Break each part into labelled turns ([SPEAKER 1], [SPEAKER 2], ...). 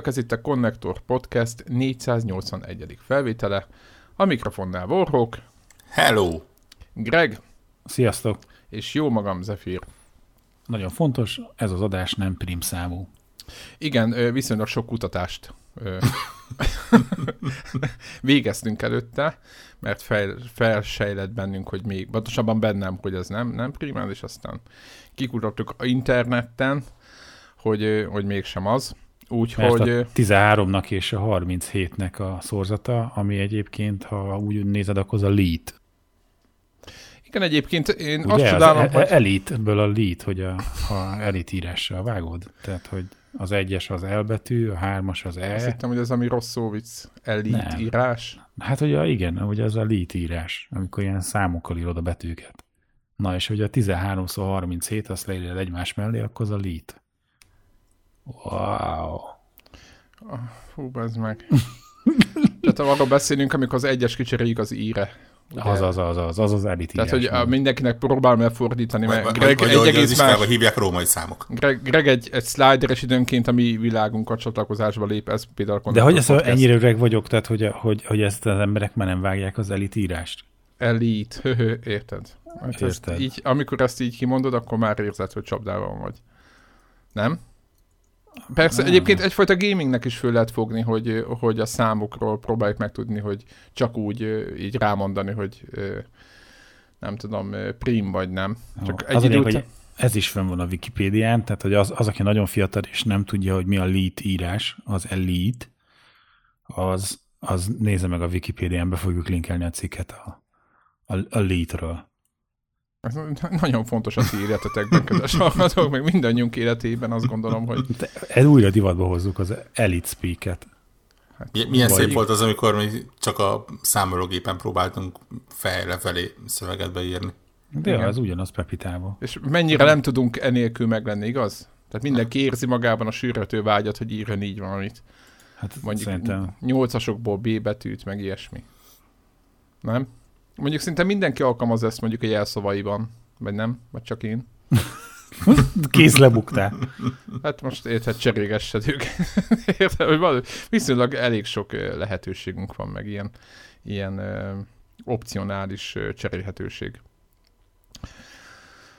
[SPEAKER 1] Sziasztok, ez itt a Connector Podcast 481. felvétele. A mikrofonnál Warhawk,
[SPEAKER 2] Hello!
[SPEAKER 1] Greg
[SPEAKER 3] Sziasztok!
[SPEAKER 1] és jó magam Zephyr.
[SPEAKER 3] Nagyon fontos, ez az adás nem prim számú.
[SPEAKER 1] Igen, viszonylag sok kutatást végeztünk előtte, mert fel, felsejlett bennünk, hogy még, pontosabban bennem, hogy ez nem, nem primál, és aztán kikutattuk a interneten, hogy, hogy mégsem az. Úgyhogy...
[SPEAKER 3] a 13-nak és a 37-nek a szorzata, ami egyébként, ha úgy nézed, akkor az a lead.
[SPEAKER 1] Igen, egyébként én
[SPEAKER 3] Ugye
[SPEAKER 1] azt
[SPEAKER 3] az
[SPEAKER 1] csodálom,
[SPEAKER 3] e-
[SPEAKER 1] hogy...
[SPEAKER 3] elitből a lead, hogy a, a elit írással vágod. Tehát, hogy az egyes az L betű, a hármas az
[SPEAKER 1] Azt
[SPEAKER 3] E.
[SPEAKER 1] hittem, hogy ez ami rossz szó vicc,
[SPEAKER 3] Nem.
[SPEAKER 1] írás.
[SPEAKER 3] Hát, hogy a, igen, ugye az a lead írás, amikor ilyen számokkal írod a betűket. Na, és hogy a 13x37, azt leírod egymás mellé, akkor az a lead. Wow.
[SPEAKER 1] Fú, ez meg. Tehát arról beszélünk, amikor az egyes kicseréljük az íre. Ugye?
[SPEAKER 3] Az az, az az, az az elit
[SPEAKER 1] Tehát, hogy a, mindenkinek próbálom elfordítani,
[SPEAKER 2] Vagy,
[SPEAKER 1] mert
[SPEAKER 2] vagy,
[SPEAKER 1] Greg
[SPEAKER 2] vagy,
[SPEAKER 1] egy
[SPEAKER 2] vagy
[SPEAKER 1] egész más...
[SPEAKER 2] hívják római számok.
[SPEAKER 1] Greg, Greg egy, egy slideres időnként a mi világunkat csatlakozásba lép, ez például
[SPEAKER 3] De hogy ez
[SPEAKER 1] Podcast.
[SPEAKER 3] ennyire öreg vagyok, tehát hogy, hogy, hogy ezt az emberek már nem vágják az elit írást?
[SPEAKER 1] Elite, höhö, érted? Hát ezt
[SPEAKER 3] Érted.
[SPEAKER 1] így, amikor ezt így kimondod, akkor már érzed, hogy csapdában vagy. Nem? Persze,
[SPEAKER 3] Nem.
[SPEAKER 1] egyébként egyfajta gamingnek is föl lehet fogni, hogy, hogy a számokról próbáljuk megtudni, hogy csak úgy így rámondani, hogy nem tudom, prim vagy nem. Csak
[SPEAKER 3] az
[SPEAKER 1] egy idő
[SPEAKER 3] lényeg,
[SPEAKER 1] után...
[SPEAKER 3] hogy ez is fenn van a Wikipédián, tehát hogy az, az, aki nagyon fiatal és nem tudja, hogy mi a lead írás, az elite, az, az nézze meg a Wikipédián, be fogjuk linkelni a cikket a, a, a leadről.
[SPEAKER 1] Ez nagyon fontos a ti életetekben, kedves hallgatók, meg mindannyiunk életében azt gondolom, hogy
[SPEAKER 3] De ez újra divatba hozzuk az elite speak-et.
[SPEAKER 2] Mi- Milyen
[SPEAKER 3] Vagy-
[SPEAKER 2] szép volt az, amikor mi csak a számológépen próbáltunk fejre felé szöveget beírni.
[SPEAKER 3] De
[SPEAKER 1] Igen.
[SPEAKER 3] az ugyanaz Pepitával.
[SPEAKER 1] És mennyire nem tudunk enélkül meglenni, igaz? Tehát mindenki érzi magában a sűrötő vágyat, hogy írjon így valamit.
[SPEAKER 3] Hát
[SPEAKER 1] Mondjuk
[SPEAKER 3] szerintem
[SPEAKER 1] nyolcasokból B betűt, meg ilyesmi. Nem? Mondjuk szinte mindenki alkalmaz ezt mondjuk a jelszavaiban. Vagy nem? Vagy csak én?
[SPEAKER 3] kész lebuktál.
[SPEAKER 1] Hát most érted, cserégessedők. érted, hogy valami, viszonylag elég sok lehetőségünk van, meg ilyen, ilyen ö, opcionális ö, cserélhetőség.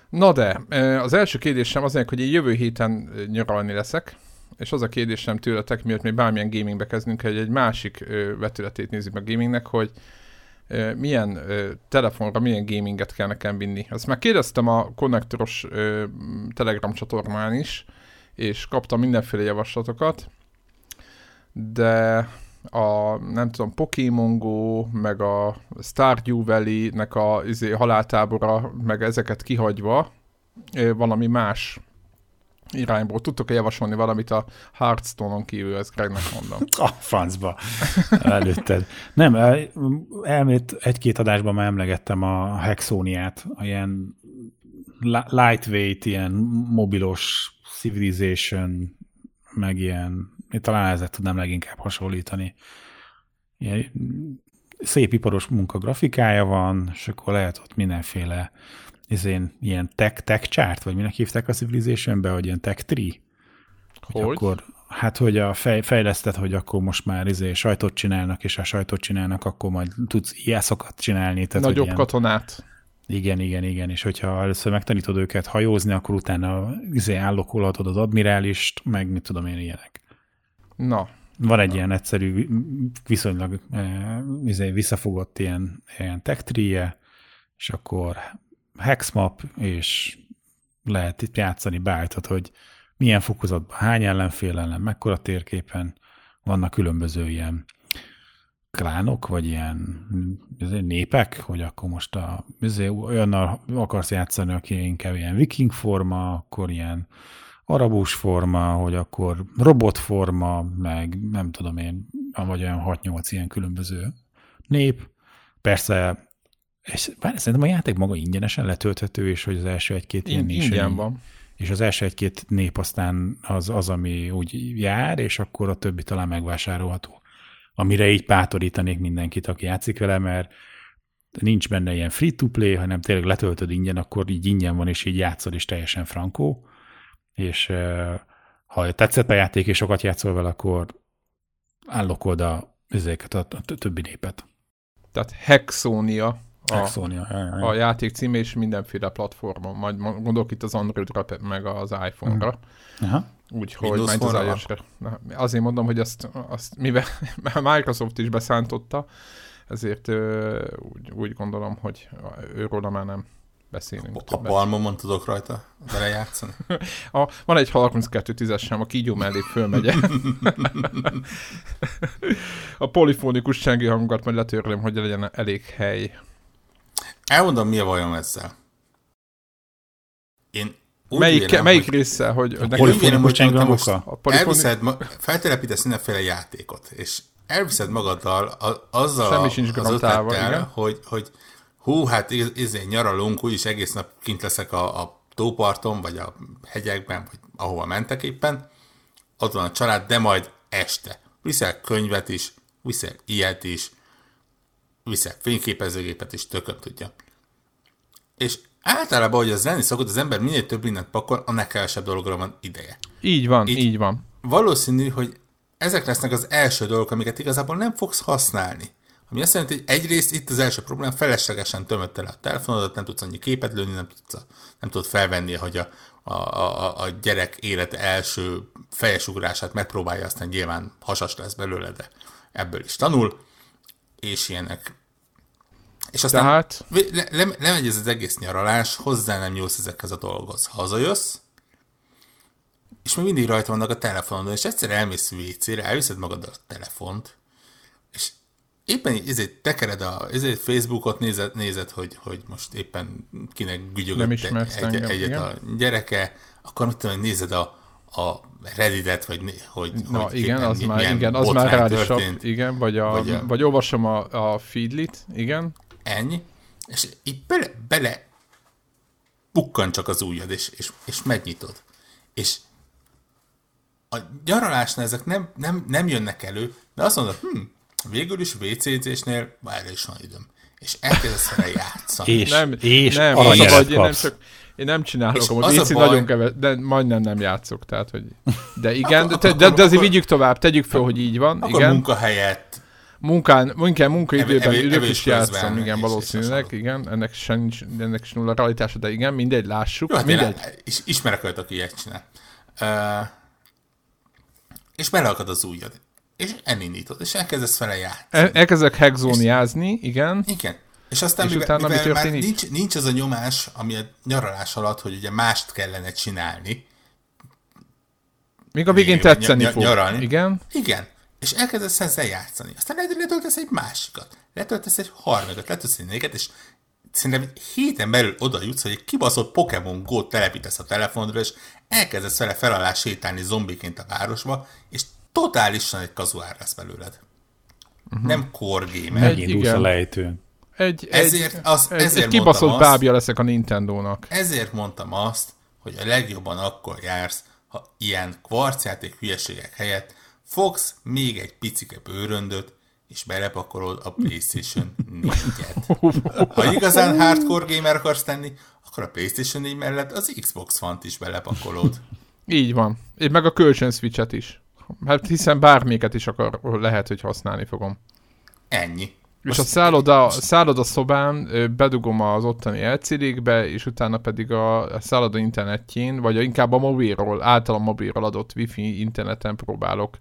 [SPEAKER 1] Na de, az első kérdésem az, hogy én jövő héten nyaralni leszek, és az a kérdésem tőletek, miatt még bármilyen gamingbe kezdünk, hogy egy másik vetületét nézzük meg gamingnek, hogy milyen telefonra milyen gaminget kell nekem vinni. Azt már kérdeztem a konnektoros Telegram csatornán is, és kaptam mindenféle javaslatokat, de a, nem tudom, Pokémon Go, meg a Stardew Valley-nek a izé, haláltábora, meg ezeket kihagyva, valami más irányból. Tudtok-e javasolni valamit a Hearthstone-on kívül, ezt Gregnek mondom.
[SPEAKER 3] A francba előtted. Nem, el- elmét egy-két adásban már emlegettem a Hexoniát, a ilyen li- lightweight, ilyen mobilos Civilization, meg ilyen, talán ezzel tudnám leginkább hasonlítani. Ilyen szép iparos munka grafikája van, és akkor lehet ott mindenféle izén, ilyen tech, tech chart, vagy minek hívták a Civilization-be, hogy ilyen tech tree?
[SPEAKER 1] Hogy?
[SPEAKER 3] Akkor, hát, hogy a fej, fejlesztett, hogy akkor most már izé sajtot csinálnak, és ha sajtot csinálnak, akkor majd tudsz iászokat csinálni. Tehát, hogy
[SPEAKER 1] Nagyobb
[SPEAKER 3] ilyen,
[SPEAKER 1] katonát.
[SPEAKER 3] Igen, igen, igen. És hogyha először megtanítod őket hajózni, akkor utána izé állokolhatod az admirálist, meg mit tudom én ilyenek.
[SPEAKER 1] Na,
[SPEAKER 3] Van egy ilyen egyszerű, viszonylag eh, izé, visszafogott ilyen, ilyen tech tree és akkor hexmap, és lehet itt játszani beállítod, hogy milyen fokozatban, hány ellenfél ellen, mekkora térképen vannak különböző ilyen klánok, vagy ilyen népek, hogy akkor most a, olyannal akarsz játszani, aki inkább ilyen viking forma, akkor ilyen arabus forma, hogy akkor robot forma, meg nem tudom én, vagy olyan 6-8 ilyen különböző nép. Persze, és bár szerintem a játék maga ingyenesen letölthető, és hogy az első egy-két ilyen is
[SPEAKER 1] ingyen van.
[SPEAKER 3] és az első egy-két nép aztán az, az, ami úgy jár, és akkor a többi talán megvásárolható. Amire így bátorítanék mindenkit, aki játszik vele, mert nincs benne ilyen free-to-play, hanem tényleg letöltöd ingyen, akkor így ingyen van, és így játszod, és teljesen frankó. És ha tetszett a játék és sokat játszol vele, akkor állokold a, ezeket a, a többi népet.
[SPEAKER 1] Tehát Hexonia a,
[SPEAKER 3] Hexonia, ja, ja, ja.
[SPEAKER 1] a játék címe, és mindenféle platformon. Majd gondolok itt az Androidra, meg az iPhone-ra.
[SPEAKER 3] Aha.
[SPEAKER 1] Úgyhogy
[SPEAKER 2] Windows
[SPEAKER 1] majd az. Na, Azért mondom, hogy azt, azt mivel Microsoft is beszántotta, ezért ö, úgy, úgy gondolom, hogy őróla már nem beszélünk.
[SPEAKER 2] A
[SPEAKER 1] többet.
[SPEAKER 2] Balmomon tudok rajta vele játszani.
[SPEAKER 1] A, van egy 32-10-esem, a kígyó mellé fölmegye. a polifónikus sengi hangokat majd letörlöm, hogy legyen elég hely.
[SPEAKER 2] Elmondom, mi a bajom ezzel. Én úgy
[SPEAKER 1] Melyik,
[SPEAKER 2] vélem,
[SPEAKER 1] melyik
[SPEAKER 2] hogy
[SPEAKER 1] része, hogy... hogy
[SPEAKER 2] Úgy vélem, hogy te most
[SPEAKER 1] A
[SPEAKER 2] elviszed, ma, feltelepítesz mindenféle játékot, és elviszed magaddal a, azzal
[SPEAKER 1] Semmi sincs
[SPEAKER 2] az ötlettel, hogy, hogy hú, hát izé nyaralunk, úgyis egész nap kint leszek a, a tóparton, vagy a hegyekben, vagy ahova mentek éppen, ott van a család, de majd este. Viszel könyvet is, viszel ilyet is, viszel fényképezőgépet is, tököm tudja. És általában, hogy az lenni szokott, az ember minél több mindent pakol, annál kevesebb dologra van ideje
[SPEAKER 1] Így van,
[SPEAKER 2] Így-
[SPEAKER 1] így, van.
[SPEAKER 2] valószínű, hogy ezek lesznek az első dolgok, amiket igazából nem fogsz használni. Ami azt jelenti, hogy egyrészt itt az első probléma, feleslegesen tömött el a telefonodat, nem tudsz annyi képet lőni, nem tudsz, nem tudod felvenni, hogy a, a, a, a gyerek élete első fejesugrását megpróbálja, aztán nyilván hasas lesz belőle, de ebből is tanul, és ilyenek. És aztán
[SPEAKER 1] Tehát
[SPEAKER 2] le, le, lemegy ez az egész nyaralás, hozzá nem nyúlsz ezekhez a dolgokhoz. Hazajössz, és még mindig rajta vannak a telefonodon, és egyszer elmész WC-re, elviszed magaddal a telefont, és éppen ezért tekered a ezért Facebookot, nézed, nézed hogy, hogy most éppen kinek gügyögött egy,
[SPEAKER 1] engem,
[SPEAKER 2] egyet
[SPEAKER 1] igen.
[SPEAKER 2] a gyereke, akkor mit tudom, nézed a, a Redditet, vagy hogy,
[SPEAKER 1] Na
[SPEAKER 2] hogy
[SPEAKER 1] igen, az már, igen, az már
[SPEAKER 2] történt.
[SPEAKER 1] Igen, vagy, a,
[SPEAKER 2] Vagy a-
[SPEAKER 1] vagy olvasom a, a feedlit, igen.
[SPEAKER 2] ennyi, és így bele, bele bukkan csak az ujjad, és, és, és megnyitod. És a nyaralásnál ezek nem, nem, nem jönnek elő, de azt mondod, hm, végül is WCC-snél már is van időm. És elkezdesz vele játszani.
[SPEAKER 3] És,
[SPEAKER 1] Nem,
[SPEAKER 3] és
[SPEAKER 1] nem,
[SPEAKER 3] aranyat
[SPEAKER 1] az a baj, én nem
[SPEAKER 3] kapsz.
[SPEAKER 1] csak, én nem csinálok,
[SPEAKER 2] És
[SPEAKER 1] hogy
[SPEAKER 2] az baj-
[SPEAKER 1] nagyon keves, de majdnem nem játszok, tehát, hogy... De igen, de, de, de, azért vigyük tovább, tegyük föl, hogy így van,
[SPEAKER 2] Akkor
[SPEAKER 1] igen.
[SPEAKER 2] munkahelyet,
[SPEAKER 1] Munkán, munkán, munkaidőben
[SPEAKER 2] evő-
[SPEAKER 1] ülök
[SPEAKER 2] közben,
[SPEAKER 1] játszom, igen,
[SPEAKER 2] és- és
[SPEAKER 1] valószínűleg,
[SPEAKER 2] hasonló.
[SPEAKER 1] igen, ennek sem nincs, ennek sem nulla realitása, de igen, mindegy, lássuk,
[SPEAKER 2] jó, hát
[SPEAKER 1] mindegy.
[SPEAKER 2] én is, ismerek olyat, aki ilyet csinál. Uh, és beleakad az ujjad. És elindítod, és elkezdesz vele játszani.
[SPEAKER 1] El, elkezdek hexzóniázni, igen,
[SPEAKER 2] Igen. És aztán
[SPEAKER 1] És
[SPEAKER 2] mivel,
[SPEAKER 1] utána mi
[SPEAKER 2] mivel már
[SPEAKER 1] történik?
[SPEAKER 2] nincs, nincs az a nyomás, ami a nyaralás alatt, hogy ugye mást kellene csinálni.
[SPEAKER 1] még a végén
[SPEAKER 2] Ny-
[SPEAKER 1] tetszeni
[SPEAKER 2] ny-
[SPEAKER 1] fog.
[SPEAKER 2] nyaralni.
[SPEAKER 1] Igen,
[SPEAKER 2] Igen. És elkezdesz ezzel játszani. Aztán letöltesz egy másikat. Letöltesz egy harmadikat, letöltesz egy négyiket, és szerintem héten belül oda jutsz, hogy egy kibaszott Pokémon Go-t telepítesz a telefonodra, és elkezdesz vele fel alá sétálni zombiként a városba, és totálisan egy kazuár lesz belőled. Uh-huh. Nem core gamer.
[SPEAKER 1] Egy-
[SPEAKER 3] Megindulsz a lejtőn.
[SPEAKER 1] Egy,
[SPEAKER 2] Ezért
[SPEAKER 1] egy,
[SPEAKER 2] az-
[SPEAKER 1] egy,
[SPEAKER 2] ezért
[SPEAKER 1] egy kibaszott
[SPEAKER 2] azt.
[SPEAKER 1] bábja leszek a Nintendo-nak.
[SPEAKER 2] Ezért mondtam azt, hogy a legjobban akkor jársz, ha ilyen kvarcjáték hülyeségek helyett fogsz még egy picike bőröndöt, és belepakolod a PlayStation 4-et. Ha igazán hardcore gamer akarsz tenni, akkor a PlayStation 4 mellett az Xbox One-t is belepakolod.
[SPEAKER 1] Így van. Én meg a kölcsön switchet is. Hát hiszen bármiket is akar, lehet, hogy használni fogom.
[SPEAKER 2] Ennyi.
[SPEAKER 1] És a szálloda, szálloda szobán bedugom az ottani LCD-kbe, és utána pedig a, a szálloda internetjén, vagy inkább a mobilról, általam mobilról adott wifi interneten próbálok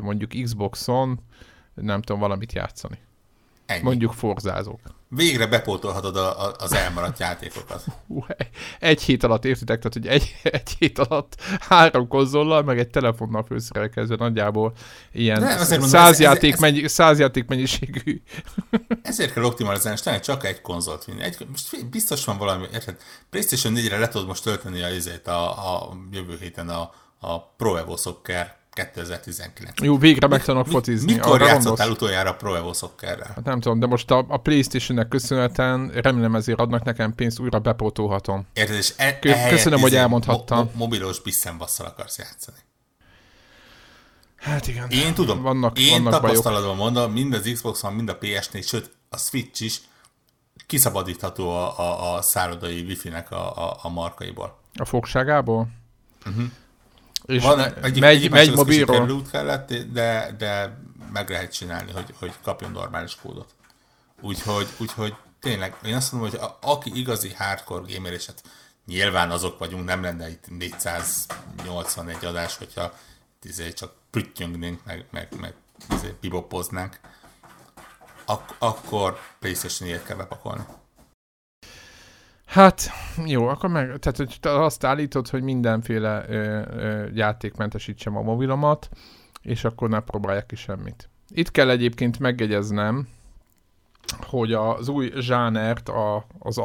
[SPEAKER 1] mondjuk Xboxon, nem tudom, valamit játszani.
[SPEAKER 2] Ennyi.
[SPEAKER 1] Mondjuk forzázok.
[SPEAKER 2] Végre bepótolhatod a, a, az elmaradt játékokat.
[SPEAKER 1] Hú, egy hét alatt értitek, tehát hogy egy, egy hét alatt három konzollal, meg egy telefonnal főszerelkezve nagyjából ilyen
[SPEAKER 2] De azért mondom,
[SPEAKER 1] száz,
[SPEAKER 2] ez- ez-
[SPEAKER 1] játék
[SPEAKER 2] ez-
[SPEAKER 1] mennyi, száz játék mennyiségű.
[SPEAKER 2] Ezért kell optimalizálni, és csak egy konzolt vinni. Egy, most biztos van valami, érted? PlayStation 4-re le tudod most tölteni a, a, a jövő héten a, a Pro Evo Soccer 2019.
[SPEAKER 1] Jó, végre megtanulok focizni.
[SPEAKER 2] Mikor játszottál
[SPEAKER 1] gondolsz?
[SPEAKER 2] utoljára Pro Evo Soccerrel?
[SPEAKER 1] Hát nem tudom, de most a, a Playstation-nek köszönhetően remélem ezért adnak nekem pénzt, újra bepótolhatom.
[SPEAKER 2] Érted? És e, ehelyett
[SPEAKER 1] köszönöm, hogy
[SPEAKER 2] izé
[SPEAKER 1] elmondhattam.
[SPEAKER 2] Mo- mo- mobilos bisszenbasszal akarsz játszani.
[SPEAKER 1] Hát igen.
[SPEAKER 2] Én tudom,
[SPEAKER 1] Vannak,
[SPEAKER 2] én
[SPEAKER 1] vannak bajok.
[SPEAKER 2] tapasztalatban mondom, mind az Xbox van, mind a PS4, sőt a Switch is kiszabadítható a, a, a szállodai wifi-nek a, a, a markaiból.
[SPEAKER 1] A fogságából? Uh-huh. És
[SPEAKER 2] Van, egy,
[SPEAKER 1] megy,
[SPEAKER 2] egy
[SPEAKER 1] megy mobilról.
[SPEAKER 2] kellett, de, de meg lehet csinálni, hogy, hogy kapjon normális kódot. Úgyhogy, úgyhogy tényleg, én azt mondom, hogy a, aki igazi hardcore gamer, és hát nyilván azok vagyunk, nem lenne itt 481 adás, hogyha izé csak prüttyöngnénk, meg, meg, meg izé bibopoznánk, ak- akkor PlayStation 4 kell bepakolni.
[SPEAKER 1] Hát, jó, akkor meg, tehát hogy azt állítod, hogy mindenféle ö, ö, játék mentesítsem a mobilomat, és akkor ne próbálják ki semmit. Itt kell egyébként megjegyeznem, hogy az új zsánert, a, az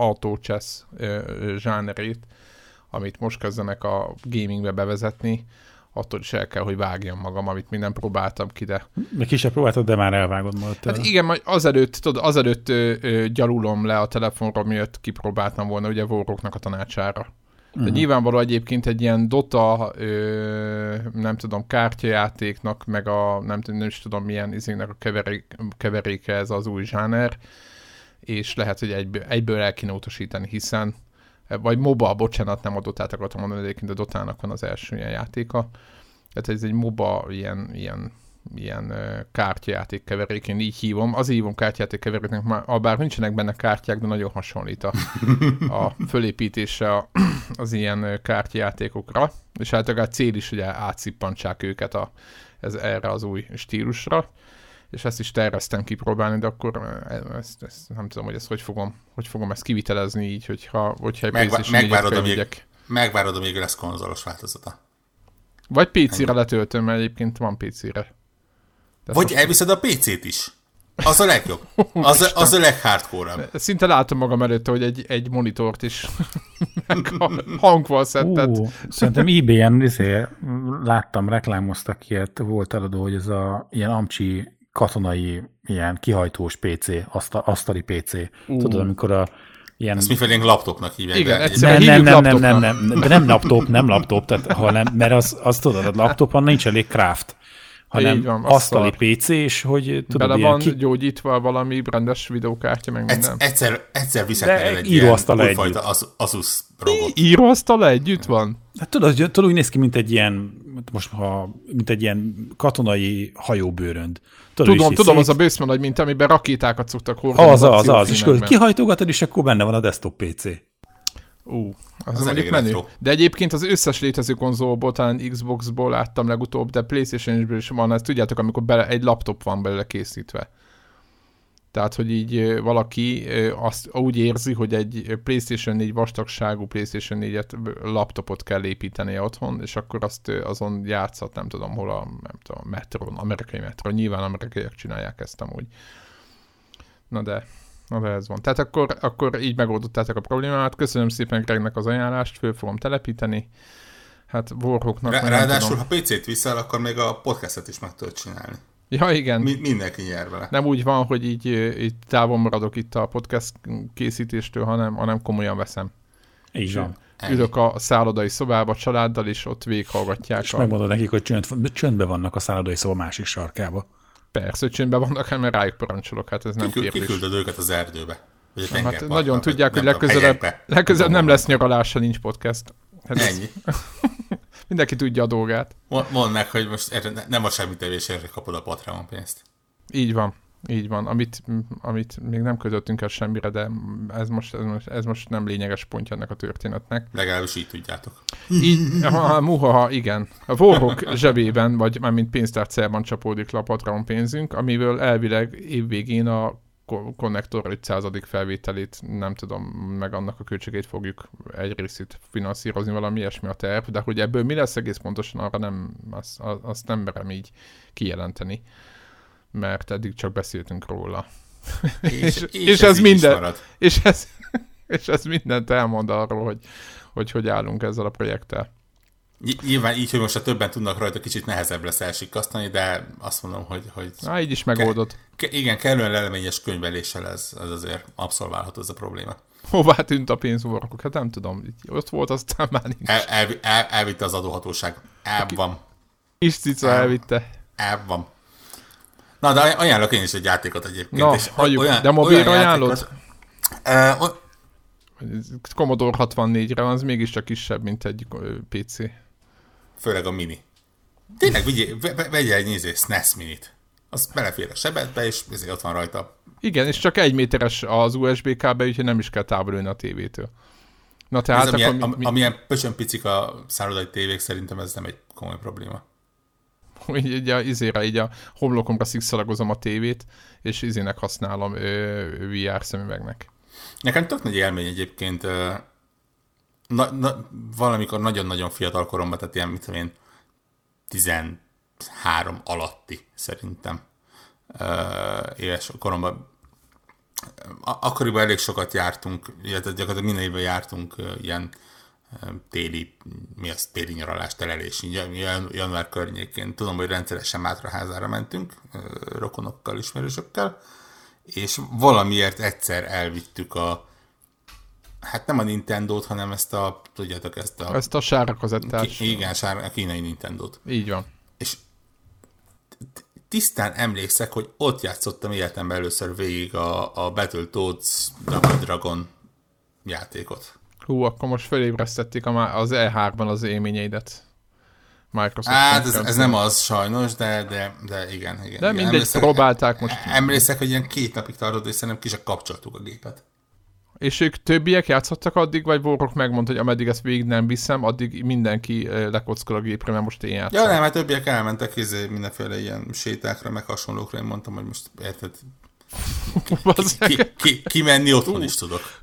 [SPEAKER 1] ö, zsánerét, amit most kezdenek a gamingbe bevezetni, attól is el kell, hogy vágjam magam, amit nem próbáltam ki, de
[SPEAKER 3] Még ki sem próbáltad, de már elvágod majd.
[SPEAKER 1] Hát igen, majd azelőtt, tudod, azelőtt ö, ö, gyalulom le a telefonról, miatt kipróbáltam volna ugye Warrocknak a tanácsára. De
[SPEAKER 3] Mhm.
[SPEAKER 1] nyilvánvaló egyébként egy ilyen Dota, ö, nem tudom, kártyajátéknak, meg a nem, tudom, nem is tudom milyen izének a keverék, keveréke ez az új zsáner, és lehet, hogy egyből, egyből el kéne utasítani, hiszen vagy MOBA, bocsánat, nem a Dotát akartam mondani, de egyébként a Dotának van az első ilyen játéka. Tehát ez egy MOBA ilyen, ilyen ilyen kártyajáték keverék, én így hívom. Az hívom kártyajáték keveréknek, már, bár nincsenek benne kártyák, de nagyon hasonlít a, a fölépítése a, az ilyen kártyajátékokra, és általában a cél is, hogy átszippantsák őket a, ez, erre az új stílusra, és ezt is terveztem kipróbálni, de akkor ezt, ezt nem tudom, hogy ezt hogy fogom, hogy fogom ezt kivitelezni így, hogyha, hogyha egy
[SPEAKER 2] Megvá-
[SPEAKER 1] PlayStation 4-et
[SPEAKER 2] megvárod, amíg-. Megvárod, amíg lesz konzolos változata.
[SPEAKER 1] Vagy PC-re letöltöm, mert egyébként van PC-re. De
[SPEAKER 2] Vagy
[SPEAKER 1] most-
[SPEAKER 2] elviszed a PC-t is. Az a legjobb. Az, a- az a leghardcore
[SPEAKER 1] Szinte látom magam előtte, hogy egy, egy monitort is hangval szettet.
[SPEAKER 3] Ú, szerintem eBay-en izé, láttam, reklámoztak ilyet, volt eladó, hogy ez a ilyen amcsi katonai, ilyen kihajtós PC, aszta, asztali PC. Uh. Tudod, amikor a ilyen...
[SPEAKER 2] Ezt mifelénk laptopnak hívják.
[SPEAKER 1] Igen,
[SPEAKER 2] de
[SPEAKER 1] egyszer-
[SPEAKER 3] Nem, nem, nem, nem, nem, nem, de nem laptop, nem laptop, tehát, hanem, mert az, az tudod, a laptopon nincs elég craft, hanem
[SPEAKER 1] Így van,
[SPEAKER 3] asztali
[SPEAKER 1] szar.
[SPEAKER 3] PC, és hogy tudod,
[SPEAKER 1] Bele van
[SPEAKER 3] ki,
[SPEAKER 1] gyógyítva valami rendes videókártya, meg
[SPEAKER 2] Egyszer,
[SPEAKER 1] minden.
[SPEAKER 2] egyszer, egyszer viszek el egy ilyen újfajta. Az, Asus robot.
[SPEAKER 1] Íróasztala együtt van?
[SPEAKER 3] Hát tudod, hogy- tudod, úgy néz ki, mint egy ilyen, most ha, mint egy ilyen katonai hajóbőrönd. Tudod,
[SPEAKER 1] Tudom, tudom, az
[SPEAKER 3] szét-
[SPEAKER 1] a bőszme nagy, mint amiben rakétákat szoktak hordozni.
[SPEAKER 3] Az, az, az, és akkor kihajtogatod, és akkor benne van a desktop PC.
[SPEAKER 1] Ú, az,
[SPEAKER 2] Az
[SPEAKER 1] az mondjuk menő.
[SPEAKER 2] retro.
[SPEAKER 1] De egyébként az összes létező konzolból, talán Xboxból láttam legutóbb, de Playstation-ből is van, ezt tudjátok, amikor bele, egy laptop van belőle készítve. Tehát, hogy így valaki azt úgy érzi, hogy egy PlayStation 4 vastagságú PlayStation 4-et ö, laptopot kell építenie otthon, és akkor azt azon játszhat, nem tudom hol a, nem tudom, metron, amerikai metron. Nyilván amerikaiak csinálják ezt amúgy. Na de, na de ez van. Tehát akkor, akkor így megoldottátok a problémát. Köszönöm szépen Gregnek az ajánlást, föl fogom telepíteni. Hát Warhawknak...
[SPEAKER 2] Rá, ráadásul,
[SPEAKER 1] tudom.
[SPEAKER 2] ha PC-t viszel, akkor még a podcastet is meg tudod csinálni.
[SPEAKER 1] Ja, igen.
[SPEAKER 2] Mi, mindenki nyer vele.
[SPEAKER 1] Nem úgy van, hogy így, így távol maradok itt a podcast készítéstől, hanem, hanem komolyan veszem.
[SPEAKER 3] Így van.
[SPEAKER 1] Ülök a szállodai szobába családdal, és ott végighallgatják.
[SPEAKER 3] És
[SPEAKER 1] A...
[SPEAKER 3] megmondod nekik, hogy csönd, csöndben vannak a szállodai szoba másik sarkába.
[SPEAKER 1] Persze, csöndben vannak, hát mert rájuk parancsolok, hát ez nem
[SPEAKER 2] Kiküld,
[SPEAKER 1] kérdés.
[SPEAKER 2] kiküldöd őket az erdőbe. Vagy a
[SPEAKER 1] Hát nagyon tudják, hogy legközelebb, legközelebb nem lesz nyaralása, nincs podcast. Hát ez,
[SPEAKER 2] Ennyi.
[SPEAKER 1] mindenki tudja a dolgát.
[SPEAKER 2] Mond- Mondd meg, hogy most erre ne- nem a semmi tevésére kapod a Patreon pénzt.
[SPEAKER 1] Így van. Így van, amit, amit még nem kötöttünk el semmire, de ez most, ez most, ez most nem lényeges pontja ennek a történetnek.
[SPEAKER 2] Legalábbis így tudjátok.
[SPEAKER 1] Így, ha, muhaha, igen. A Warhawk zsebében, vagy mármint pénztárcában csapódik le a Patreon pénzünk, amiből elvileg évvégén a konnektor 500. felvételét, nem tudom, meg annak a költségét fogjuk egy részét finanszírozni, valami ilyesmi a terv, de hogy ebből mi lesz egész pontosan, arra nem, azt, azt nem merem így kijelenteni, mert eddig csak beszéltünk róla. És- és ez
[SPEAKER 2] így is
[SPEAKER 1] minden.
[SPEAKER 2] marad.
[SPEAKER 1] És ez, és ez mindent elmond arról, hogy, hogy hogy állunk ezzel a projekttel.
[SPEAKER 2] Ny- Nyilván így, hogy most a többen tudnak rajta, kicsit nehezebb lesz elsikasztani, de azt mondom, hogy, hogy
[SPEAKER 1] Na, így is megoldott.
[SPEAKER 2] ke- igen, kellően leleményes könyveléssel ez, ez azért abszolválható ez a probléma.
[SPEAKER 1] Hová tűnt a pénzvorkok? Hát nem tudom. Ott volt, aztán már nincs.
[SPEAKER 2] El, el, el, elvitte az adóhatóság. El van.
[SPEAKER 1] Kis cica elvitte.
[SPEAKER 2] El van. Na, de aj- ajánlok én is egy játékot egyébként.
[SPEAKER 1] Na,
[SPEAKER 2] és
[SPEAKER 1] hagyjuk.
[SPEAKER 2] olyan-
[SPEAKER 1] De mobilra ajánlod?
[SPEAKER 2] játékot- o-
[SPEAKER 1] Commodore 64-re, az mégiscsak kisebb, mint egy PC.
[SPEAKER 2] Főleg a mini. Tényleg vigyél, vegye egy nézé SNES minit. Az belefér a sebetbe, és ezért ott van rajta.
[SPEAKER 1] Igen, és csak egy méteres az USB kábel, úgyhogy nem is kell távolulni a tévétől.
[SPEAKER 2] Na tehát ez amilyen, akkor mi, mi... amilyen pöcsön picik a szállodai tévék, szerintem ez nem egy komoly probléma.
[SPEAKER 1] Így, így, a, izére, így a homlokomra szikszalagozom a tévét, és izének használom ö, VR szemüvegnek.
[SPEAKER 2] Nekem tök nagy élmény egyébként, na, na, valamikor nagyon-nagyon fiatal koromban, tehát ilyen, mit tudom én, 13 alatti szerintem éves koromban. Akkoriban elég sokat jártunk, illetve gyakorlatilag minden évben jártunk ilyen téli, mi az, téli nyaralás, telelés, január környékén. Tudom, hogy rendszeresen Mátraházára mentünk, rokonokkal, ismerősökkel, és valamiért egyszer elvittük a hát nem a Nintendo-t, hanem ezt a, tudjátok, ezt a...
[SPEAKER 1] Ezt a sárakozettás.
[SPEAKER 2] Ki, igen, sár, a kínai Nintendo-t.
[SPEAKER 1] Így van.
[SPEAKER 2] És tisztán emlékszek, hogy ott játszottam életemben először végig a, a Battletoads Double Dragon játékot.
[SPEAKER 1] Hú, akkor most felébresztették az E3-ban az élményeidet.
[SPEAKER 2] Microsoft. Hát ez, ez nem az sajnos, de, de, de igen. igen
[SPEAKER 1] de
[SPEAKER 2] igen.
[SPEAKER 1] mindegy, emlékszek, próbálták most.
[SPEAKER 2] Emlékszek, hogy ilyen két napig tartott, és szerintem ki kapcsoltuk a gépet.
[SPEAKER 1] És ők többiek játszottak addig, vagy Warrock megmondta, hogy ameddig ezt végig nem viszem, addig mindenki lekockol a gépre, mert most én játszom.
[SPEAKER 2] Ja, nem, hát többiek elmentek izé, mindenféle ilyen sétákra, meg hasonlókra, én mondtam, hogy most érted, ki, ki, ki, ki menni otthon is tudok.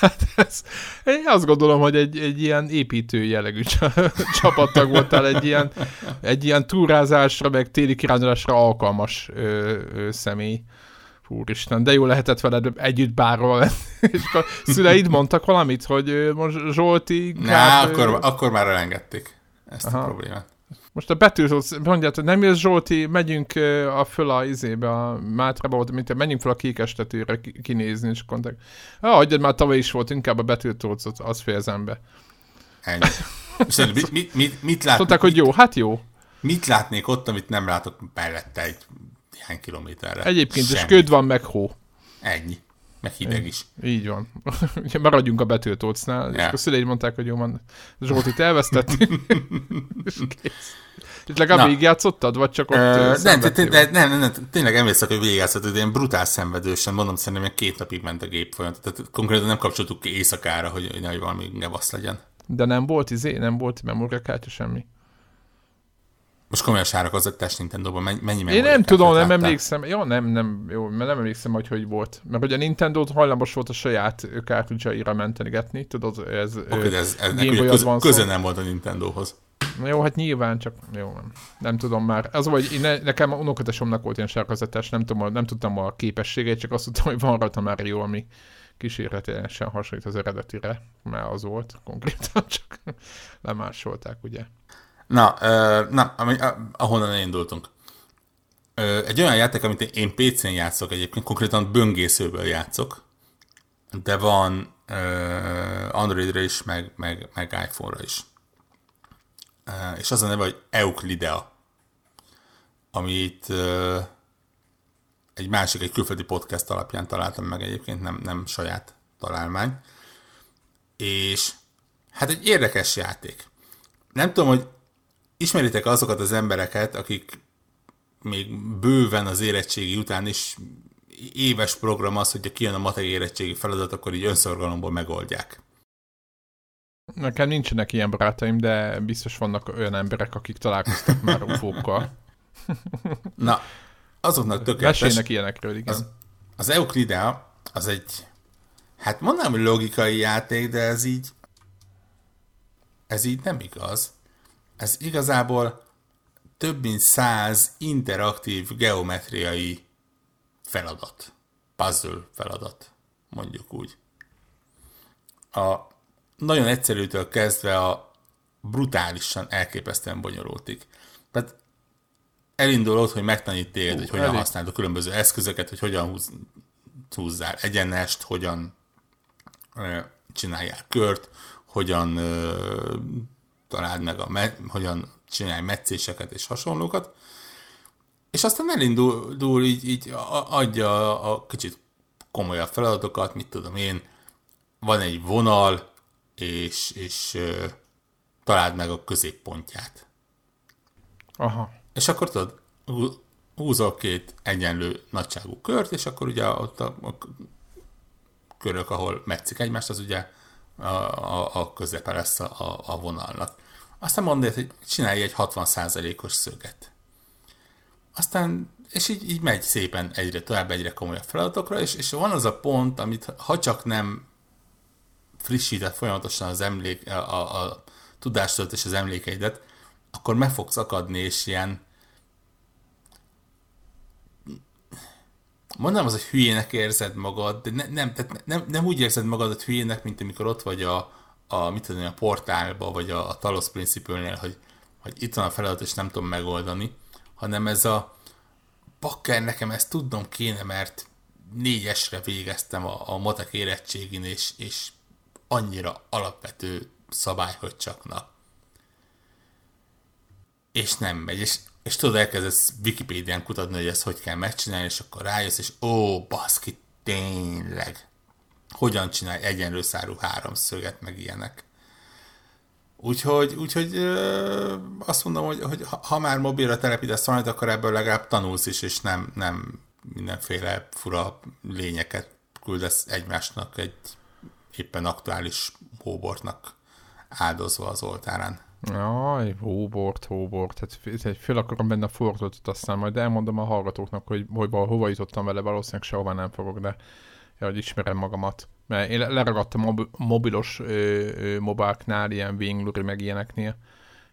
[SPEAKER 1] Hát ez, én azt gondolom, hogy egy, egy ilyen építő jellegű csapattag voltál, egy ilyen, egy ilyen túrázásra, meg téli kirándulásra alkalmas ö, ö, személy. Úristen, de jó lehetett veled együtt bárhol És akkor szüleid mondtak valamit, hogy most Zsolti...
[SPEAKER 2] Na, akkor, akkor már elengedték ezt Aha. a problémát.
[SPEAKER 1] Most a betűzót mondját, hogy nem jössz Zsolti, megyünk a föl a izébe, a Mátrába volt, mint menjünk fel a kékestetőre kinézni, és mondták, ah, hagyjad már tavaly is volt, inkább a betűzót, az fejezem be.
[SPEAKER 2] Ennyi. mit, mit, mit, mit lát,
[SPEAKER 1] Mondták, hogy jó, hát jó.
[SPEAKER 2] Mit látnék ott, amit nem látok mellette egy néhány kilométerre?
[SPEAKER 1] Egyébként is köd van, meg hó.
[SPEAKER 2] Ennyi. Meg hideg is.
[SPEAKER 1] Így van. Maradjunk a betűtócnál. Ja. És akkor szüleid mondták, hogy jó, van, Zsoltit elvesztettük. és kész. És legalább végigjátszottad, vagy csak ott uh,
[SPEAKER 2] nem, nem, nem, nem, tényleg emlékszek, hogy végigjátszottad, de ilyen brutál szenvedősen, mondom, szerintem két napig ment a gép folyamat. Tehát konkrétan nem kapcsoltuk ki éjszakára, hogy nehogy valami gebasz legyen.
[SPEAKER 1] De nem volt izé, nem volt memóriakártya semmi.
[SPEAKER 2] Most komolyan sárakozott Nintendo-ban, mennyi
[SPEAKER 1] Én nem tudom, nem emlékszem. Jó, nem, nem, jó, mert nem emlékszem, hogy hogy volt. Mert hogy a Nintendo hajlamos volt a saját cartridge-aira mentenigetni, tudod, ez...
[SPEAKER 2] Oké, de ez, ez Game Boy köz, köze nem volt a Nintendohoz.
[SPEAKER 1] Na jó, hát nyilván, csak jó, nem, nem tudom már. Az, hogy én ne, nekem a unokatesomnak volt ilyen sárkazetes, nem, tudom, nem tudtam a képességét, csak azt tudtam, hogy van rajta már jó, ami kísérletesen hasonlít az eredetire, mert az volt konkrétan, csak lemásolták, ugye.
[SPEAKER 2] Na, na ami, ahonnan elindultunk. Egy olyan játék, amit én PC-n játszok egyébként, konkrétan böngészőből játszok, de van Androidra is, meg, meg, meg iPhone-ra is. És az a neve, hogy Euclidea, amit egy másik, egy külföldi podcast alapján találtam meg egyébként, nem, nem saját találmány. És hát egy érdekes játék. Nem tudom, hogy ismeritek azokat az embereket, akik még bőven az érettségi után is éves program az, hogyha kijön a matek érettségi feladat, akkor így önszorgalomból megoldják.
[SPEAKER 1] Nekem nincsenek ilyen barátaim, de biztos vannak olyan emberek, akik találkoztak már ufókkal.
[SPEAKER 2] Na, azoknak tökéletes.
[SPEAKER 1] Mesélnek ilyenekről, igen.
[SPEAKER 2] Az, az Euclidea az egy, hát mondanám, hogy logikai játék, de ez így, ez így nem igaz ez igazából több mint száz interaktív geometriai feladat, puzzle feladat, mondjuk úgy. A nagyon egyszerűtől kezdve a brutálisan elképesztően bonyolultig. Tehát elindulod, hogy megtanít téged, hogy hogyan használd a különböző eszközöket, hogy hogyan húz, húzzál egyenest, hogyan csináljál kört, hogyan találd meg, a me- hogyan csinálj meccéseket és hasonlókat, és aztán elindul így, így adja a, a kicsit komolyabb feladatokat, mit tudom én, van egy vonal, és, és találd meg a középpontját.
[SPEAKER 1] Aha.
[SPEAKER 2] És akkor tudod, húzol két egyenlő nagyságú kört, és akkor ugye ott a, a körök, ahol metszik egymást, az ugye a, a, a közepe lesz a, a vonalnak. Aztán mondod, hogy csinálj egy 60%-os szöget. Aztán, és így, így megy szépen egyre tovább, egyre komolyabb feladatokra, és, és van az a pont, amit ha csak nem frissített folyamatosan az emlék, a, a, a tudástól és az emlékeidet, akkor meg fogsz akadni, és ilyen mondanám az, hogy hülyének érzed magad, de ne, nem, tehát nem, nem úgy érzed magadat hülyének, mint amikor ott vagy a, a, mit tudom, a portálba, vagy a, a Talos Principle-nél, hogy, hogy itt van a feladat, és nem tudom megoldani, hanem ez a bakker, nekem ezt tudnom kéne, mert négyesre végeztem a, a matek érettségin, és, és annyira alapvető szabály, hogy csak na. És nem megy, és és tudod, elkezdesz Wikipédián kutatni, hogy ezt hogy kell megcsinálni, és akkor rájössz, és ó, baszki, tényleg. Hogyan csinálj egyenlő szárú háromszöget, meg ilyenek. Úgyhogy, úgyhogy ö, azt mondom, hogy, hogy ha már mobilra telepítesz valamit, akkor ebből legalább tanulsz is, és nem, nem mindenféle fura lényeket küldesz egymásnak egy éppen aktuális hóbortnak áldozva az oltárán.
[SPEAKER 1] Jaj, hóbort, hóbort. Hát föl akarom benne a fordulatot, aztán majd elmondom a hallgatóknak, hogy, hogy hova jutottam vele, valószínűleg sehova nem fogok, de hogy ismerem magamat. Mert én leragadtam mob- mobilos ö, ö, mobáknál, ilyen Wingluri meg ilyeneknél,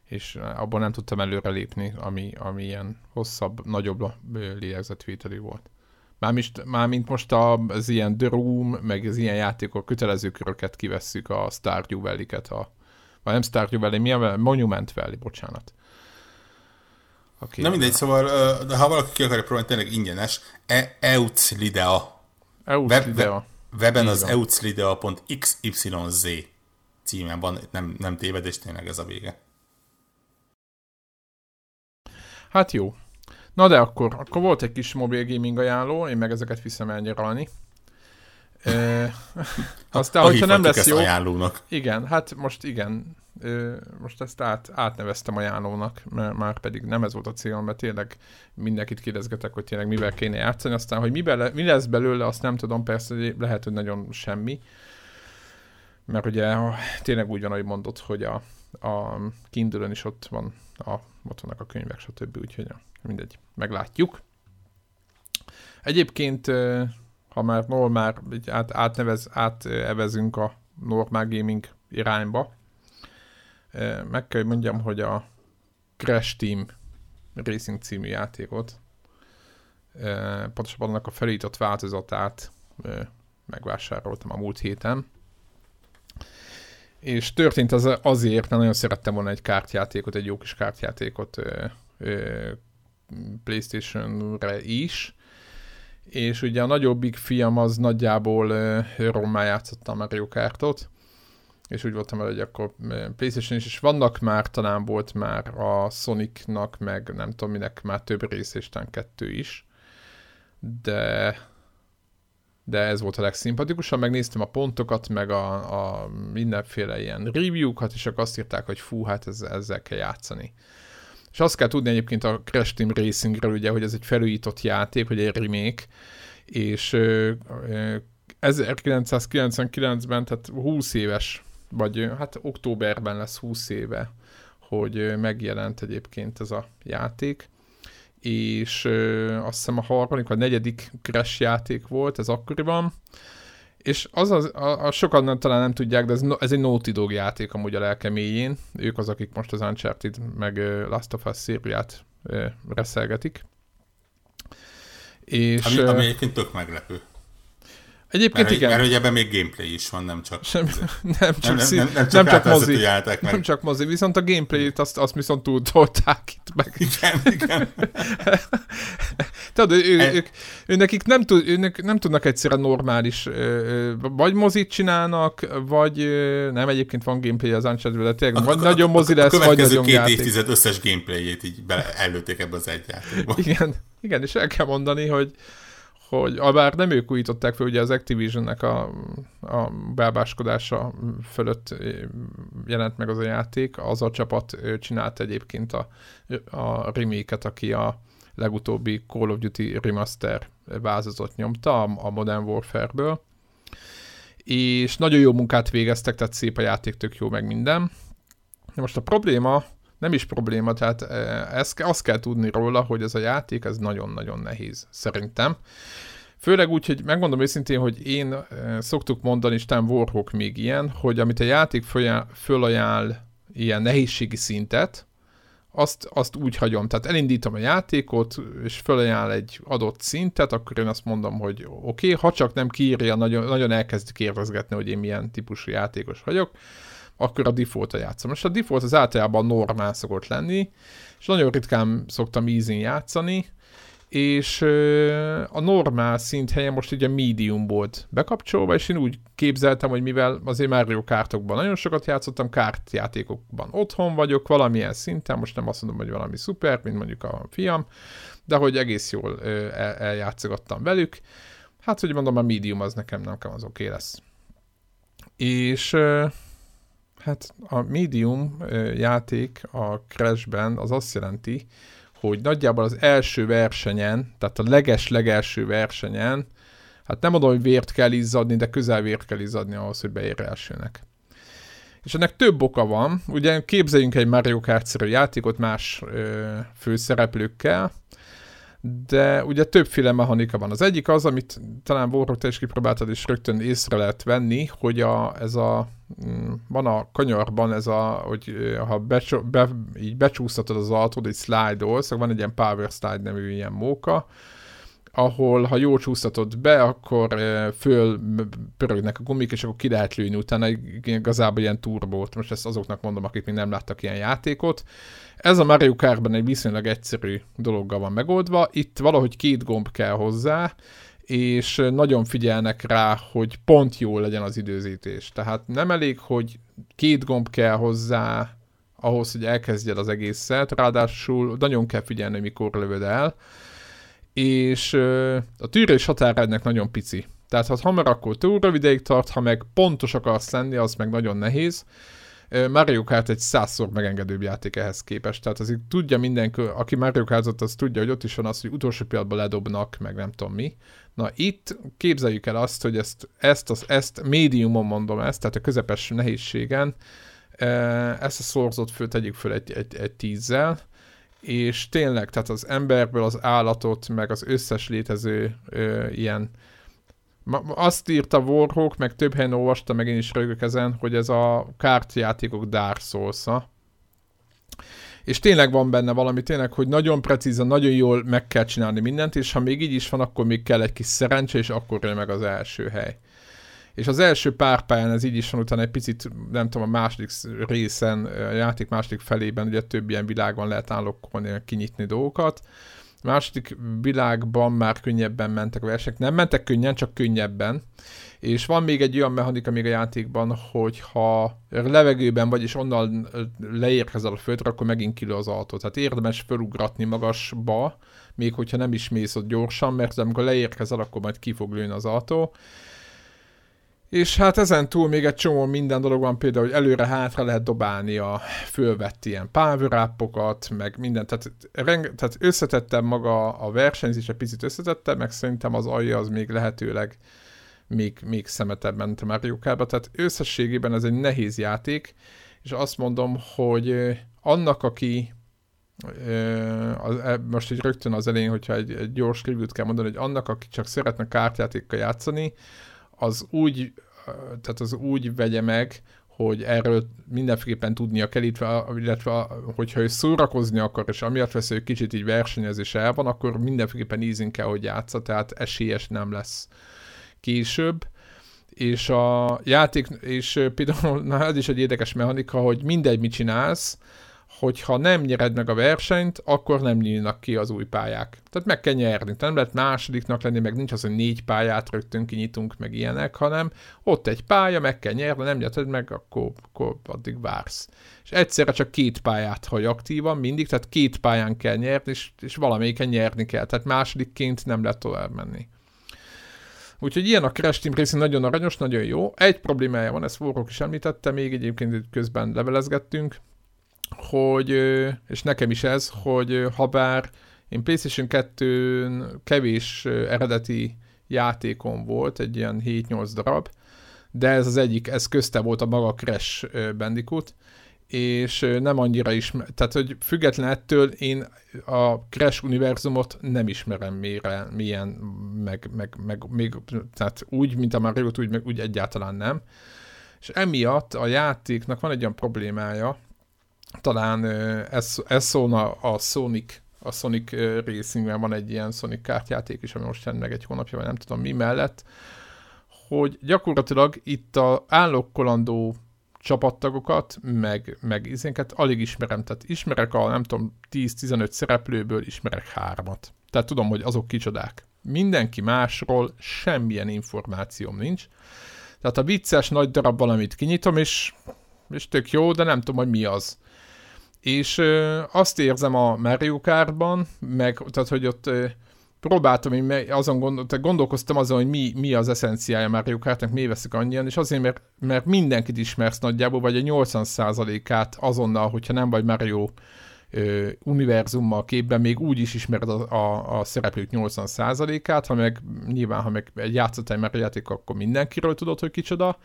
[SPEAKER 1] és abban nem tudtam előrelépni, ami, ami ilyen hosszabb, nagyobb lélegzetvételű volt. Mármint, mármint most az ilyen The Room, meg az ilyen játékok kötelező köröket kivesszük, a Stardew Valley-ket, a vagy nem Stardew Valley, mi a Monument Valley, bocsánat.
[SPEAKER 2] Okay. Na mindegy, szóval, ha valaki ki akarja próbálni, tényleg ingyenes, e Euclidea. Web, weben az euclidea.xyz címen van, nem, nem tévedés, tényleg ez a vége.
[SPEAKER 1] Hát jó. Na de akkor, akkor volt egy kis mobil gaming ajánló, én meg ezeket viszem elnyaralni. E, aztán, hogyha nem lesz jó...
[SPEAKER 2] ajánlónak.
[SPEAKER 1] Igen, hát most igen, most ezt át, átneveztem ajánlónak, mert már pedig nem ez volt a célom, mert tényleg mindenkit kérdezgetek, hogy tényleg mivel kéne játszani, aztán, hogy mi, bele, mi lesz belőle, azt nem tudom, persze lehet, hogy nagyon semmi, mert ugye tényleg úgy van, ahogy mondott, hogy a, a kindle is ott van, a, ott vannak a könyvek, stb. Úgyhogy mindegy, meglátjuk. Egyébként ha már normál, át, átnevez, átevezünk a normál gaming irányba, meg kell mondjam, hogy a Crash Team Racing című játékot, pontosabban annak a felított változatát megvásároltam a múlt héten. És történt az azért, mert nagyon szerettem volna egy kártjátékot, egy jó kis kártjátékot PlayStation-re is, és ugye a nagyobbik fiam az nagyjából rommá játszotta a Mario Kartot, és úgy voltam vele, hogy akkor PlayStation is, és vannak már, talán volt már a Sonicnak, meg nem tudom minek már több rész, és talán kettő is, de de ez volt a legszimpatikusabb, megnéztem a pontokat, meg a, a mindenféle ilyen review-kat, és akkor azt írták, hogy fú, hát ez, ezzel kell játszani. És azt kell tudni egyébként a Crash Team Racingről, ugye, hogy ez egy felújított játék, hogy egy remake, és ö, ö, 1999-ben, tehát 20 éves, vagy hát októberben lesz 20 éve, hogy megjelent egyébként ez a játék, és azt hiszem a harmadik, vagy negyedik Crash játék volt, ez akkoriban, és az, az a, a sokan nem, talán nem tudják, de ez, ez egy Naughty Dog játék amúgy a lelkeméjén. Ők az, akik most az Uncharted meg uh, Last of Us szériát uh, reszelgetik.
[SPEAKER 2] És, ami, ami egyébként tök meglepő.
[SPEAKER 1] Egyébként
[SPEAKER 2] mert,
[SPEAKER 1] igen.
[SPEAKER 2] Mert hogy ebben még gameplay is van, nem csak...
[SPEAKER 1] Sem, nem, csak,
[SPEAKER 2] nem, nem, nem, csak, nem csak mozi. Meg.
[SPEAKER 1] Nem csak mozi, viszont a gameplay-t azt, azt viszont túltolták itt meg.
[SPEAKER 2] Igen, igen.
[SPEAKER 1] Tudod, ő, e... ők, ő, nekik nem, tud, őnek nem tudnak egyszerűen normális, vagy mozit csinálnak, vagy nem, egyébként van gameplay az uncharted de tényleg, vagy a, nagyon mozi lesz, vagy nagyon
[SPEAKER 2] két játék. évtized összes gameplayét így bele, előtték ebbe az egy játékba.
[SPEAKER 1] Igen, igen, és el kell mondani, hogy hogy bár nem ők újították fel, ugye az Activision-nek a, a belbáskodása fölött jelent meg az a játék, az a csapat csinált egyébként a, a remake aki a legutóbbi Call of Duty Remaster vázatot nyomta a Modern Warfare-ből, és nagyon jó munkát végeztek, tehát szép a játék, tök jó meg minden. Most a probléma, nem is probléma, tehát ezt, azt kell tudni róla, hogy ez a játék, ez nagyon-nagyon nehéz, szerintem. Főleg úgy, hogy megmondom őszintén, hogy én szoktuk mondani, és talán Warhawk még ilyen, hogy amit a játék fölajánl ilyen nehézségi szintet, azt, azt úgy hagyom. Tehát elindítom a játékot, és fölajánl egy adott szintet, akkor én azt mondom, hogy oké, okay, ha csak nem kiírja, nagyon, nagyon elkezd kérdezgetni, hogy én milyen típusú játékos vagyok, akkor a default-a játszom. Most a default az általában normál szokott lenni, és nagyon ritkán szoktam easy játszani, és a normál szint helyen most ugye medium volt bekapcsolva, és én úgy képzeltem, hogy mivel azért Mario kártokban nagyon sokat játszottam, kártjátékokban otthon vagyok, valamilyen szinten, most nem azt mondom, hogy valami szuper, mint mondjuk a fiam, de hogy egész jól el, eljátszogattam velük. Hát, hogy mondom, a medium az nekem nem kell, az oké okay lesz. És hát a medium játék a Crashben az azt jelenti, hogy nagyjából az első versenyen, tehát a leges-legelső versenyen, hát nem mondom, hogy vért kell izzadni, de közel vért kell izzadni ahhoz, hogy beér elsőnek. És ennek több oka van. Ugye képzeljünk egy Mario Kart-szerű játékot más ö, főszereplőkkel, de ugye többféle mechanika van. Az egyik az, amit talán Warhawk te is kipróbáltad, és rögtön észre lehet venni, hogy a, ez a, mm, van a kanyarban ez a, hogy ha becsó, be, így becsúsztatod az autót, egy slide-olsz, van egy ilyen power slide nevű ilyen móka, ahol ha jól csúsztatod be, akkor föl pörögnek a gumik, és akkor ki lehet lőni utána igazából ilyen turbót. Most ezt azoknak mondom, akik még nem láttak ilyen játékot. Ez a Mario Kartban egy viszonylag egyszerű dologgal van megoldva. Itt valahogy két gomb kell hozzá, és nagyon figyelnek rá, hogy pont jó legyen az időzítés. Tehát nem elég, hogy két gomb kell hozzá ahhoz, hogy elkezdjed az egészet, ráadásul nagyon kell figyelni, mikor lövöd el, és a tűrés határa ennek nagyon pici. Tehát ha hamar, akkor túl rövid ideig tart, ha meg pontos akarsz lenni, az meg nagyon nehéz. Mario Kart egy százszor megengedőbb játék ehhez képest. Tehát azért tudja mindenki, aki Mario Kartot, az tudja, hogy ott is van az, hogy utolsó pillanatban ledobnak, meg nem tudom mi. Na itt képzeljük el azt, hogy ezt, ezt, az, ezt médiumon mondom ezt, tehát a közepes nehézségen, ezt a szorzót föl tegyük föl egy, egy, egy tízzel, és tényleg, tehát az emberből az állatot, meg az összes létező ö, ilyen azt írta Warhawk, meg több helyen olvasta, meg én is rögök ezen, hogy ez a kártyajátékok Dark souls -a. És tényleg van benne valami, tényleg, hogy nagyon precízen, nagyon jól meg kell csinálni mindent, és ha még így is van, akkor még kell egy kis szerencse, és akkor jön meg az első hely. És az első pár pályán ez így is van, utána egy picit, nem tudom, a második részen, a játék második felében ugye több ilyen világban lehet állokkolni, kinyitni dolgokat. A második világban már könnyebben mentek a versek. Nem mentek könnyen, csak könnyebben. És van még egy olyan mechanika még a játékban, hogy ha levegőben vagy, és onnan leérkezel a földre, akkor megint kilő az autó. Tehát érdemes felugratni magasba, még hogyha nem is mész ott gyorsan, mert amikor leérkezel, akkor majd ki fog lőni az autó. És hát ezen túl még egy csomó minden dolog van, például, hogy előre-hátra lehet dobálni a fölvett ilyen power meg minden, tehát, reng- tehát összetettem maga a versenyzés, egy picit összetettem, meg szerintem az alja az még lehetőleg még, még szemetebb ment a Mario Kart-ba, tehát összességében ez egy nehéz játék, és azt mondom, hogy annak, aki e, most így rögtön az elején, hogyha egy, egy gyors review kell mondani, hogy annak, aki csak szeretne kártyátékkal játszani, az úgy, tehát az úgy vegye meg, hogy erről mindenféleképpen tudnia kell, illetve hogyha ő szórakozni akar, és amiatt vesz, hogy kicsit így versenyezés el van, akkor mindenféleképpen easy kell, hogy játsza, tehát esélyes nem lesz később. És a játék, és például, na ez is egy érdekes mechanika, hogy mindegy, mit csinálsz, hogyha nem nyered meg a versenyt, akkor nem nyílnak ki az új pályák. Tehát meg kell nyerni. Nem lehet másodiknak lenni, meg nincs az, hogy négy pályát rögtön kinyitunk, meg ilyenek, hanem ott egy pálya, meg kell nyerni, nem nyered meg, akkor, akkor addig vársz. És egyszerre csak két pályát hagy aktívan mindig, tehát két pályán kell nyerni, és, és valamelyiken nyerni kell. Tehát másodikként nem lehet tovább menni. Úgyhogy ilyen a Crash Team Racing nagyon aranyos, nagyon jó. Egy problémája van, ezt Forrok is említette, még egyébként közben levelezgettünk, hogy, és nekem is ez, hogy ha bár én PlayStation 2-n kevés eredeti játékom volt, egy ilyen 7-8 darab, de ez az egyik, ez közte volt a maga Crash Bandicoot, és nem annyira is, tehát hogy független ettől én a Crash univerzumot nem ismerem mélyre, milyen, meg, meg, meg még, tehát úgy, mint a mario úgy, meg úgy egyáltalán nem. És emiatt a játéknak van egy olyan problémája, talán ez, ez szólna a Sonic a Sonic Racingben van egy ilyen Sonic kártyáték is, ami most jön meg egy hónapja, vagy nem tudom mi mellett, hogy gyakorlatilag itt a állokkolandó csapattagokat, meg, meg izénket alig ismerem. Tehát ismerek a, nem tudom, 10-15 szereplőből ismerek hármat. Tehát tudom, hogy azok kicsodák. Mindenki másról semmilyen információm nincs. Tehát a vicces nagy darab valamit kinyitom, és, és tök jó, de nem tudom, hogy mi az. És ö, azt érzem a Mario Kartban, meg, tehát hogy ott ö, próbáltam, én azon gondol, tehát gondolkoztam azon, hogy mi, mi az eszenciája Mario Kartnak, mi veszik annyian, és azért, mert, mert mindenkit ismersz nagyjából, vagy a 80%-át azonnal, hogyha nem vagy Mario ö, univerzummal képben, még úgy is ismered a, a, a szereplők 80%-át, ha meg nyilván, ha meg egy játszottál Mario játék, akkor mindenkiről tudod, hogy kicsoda,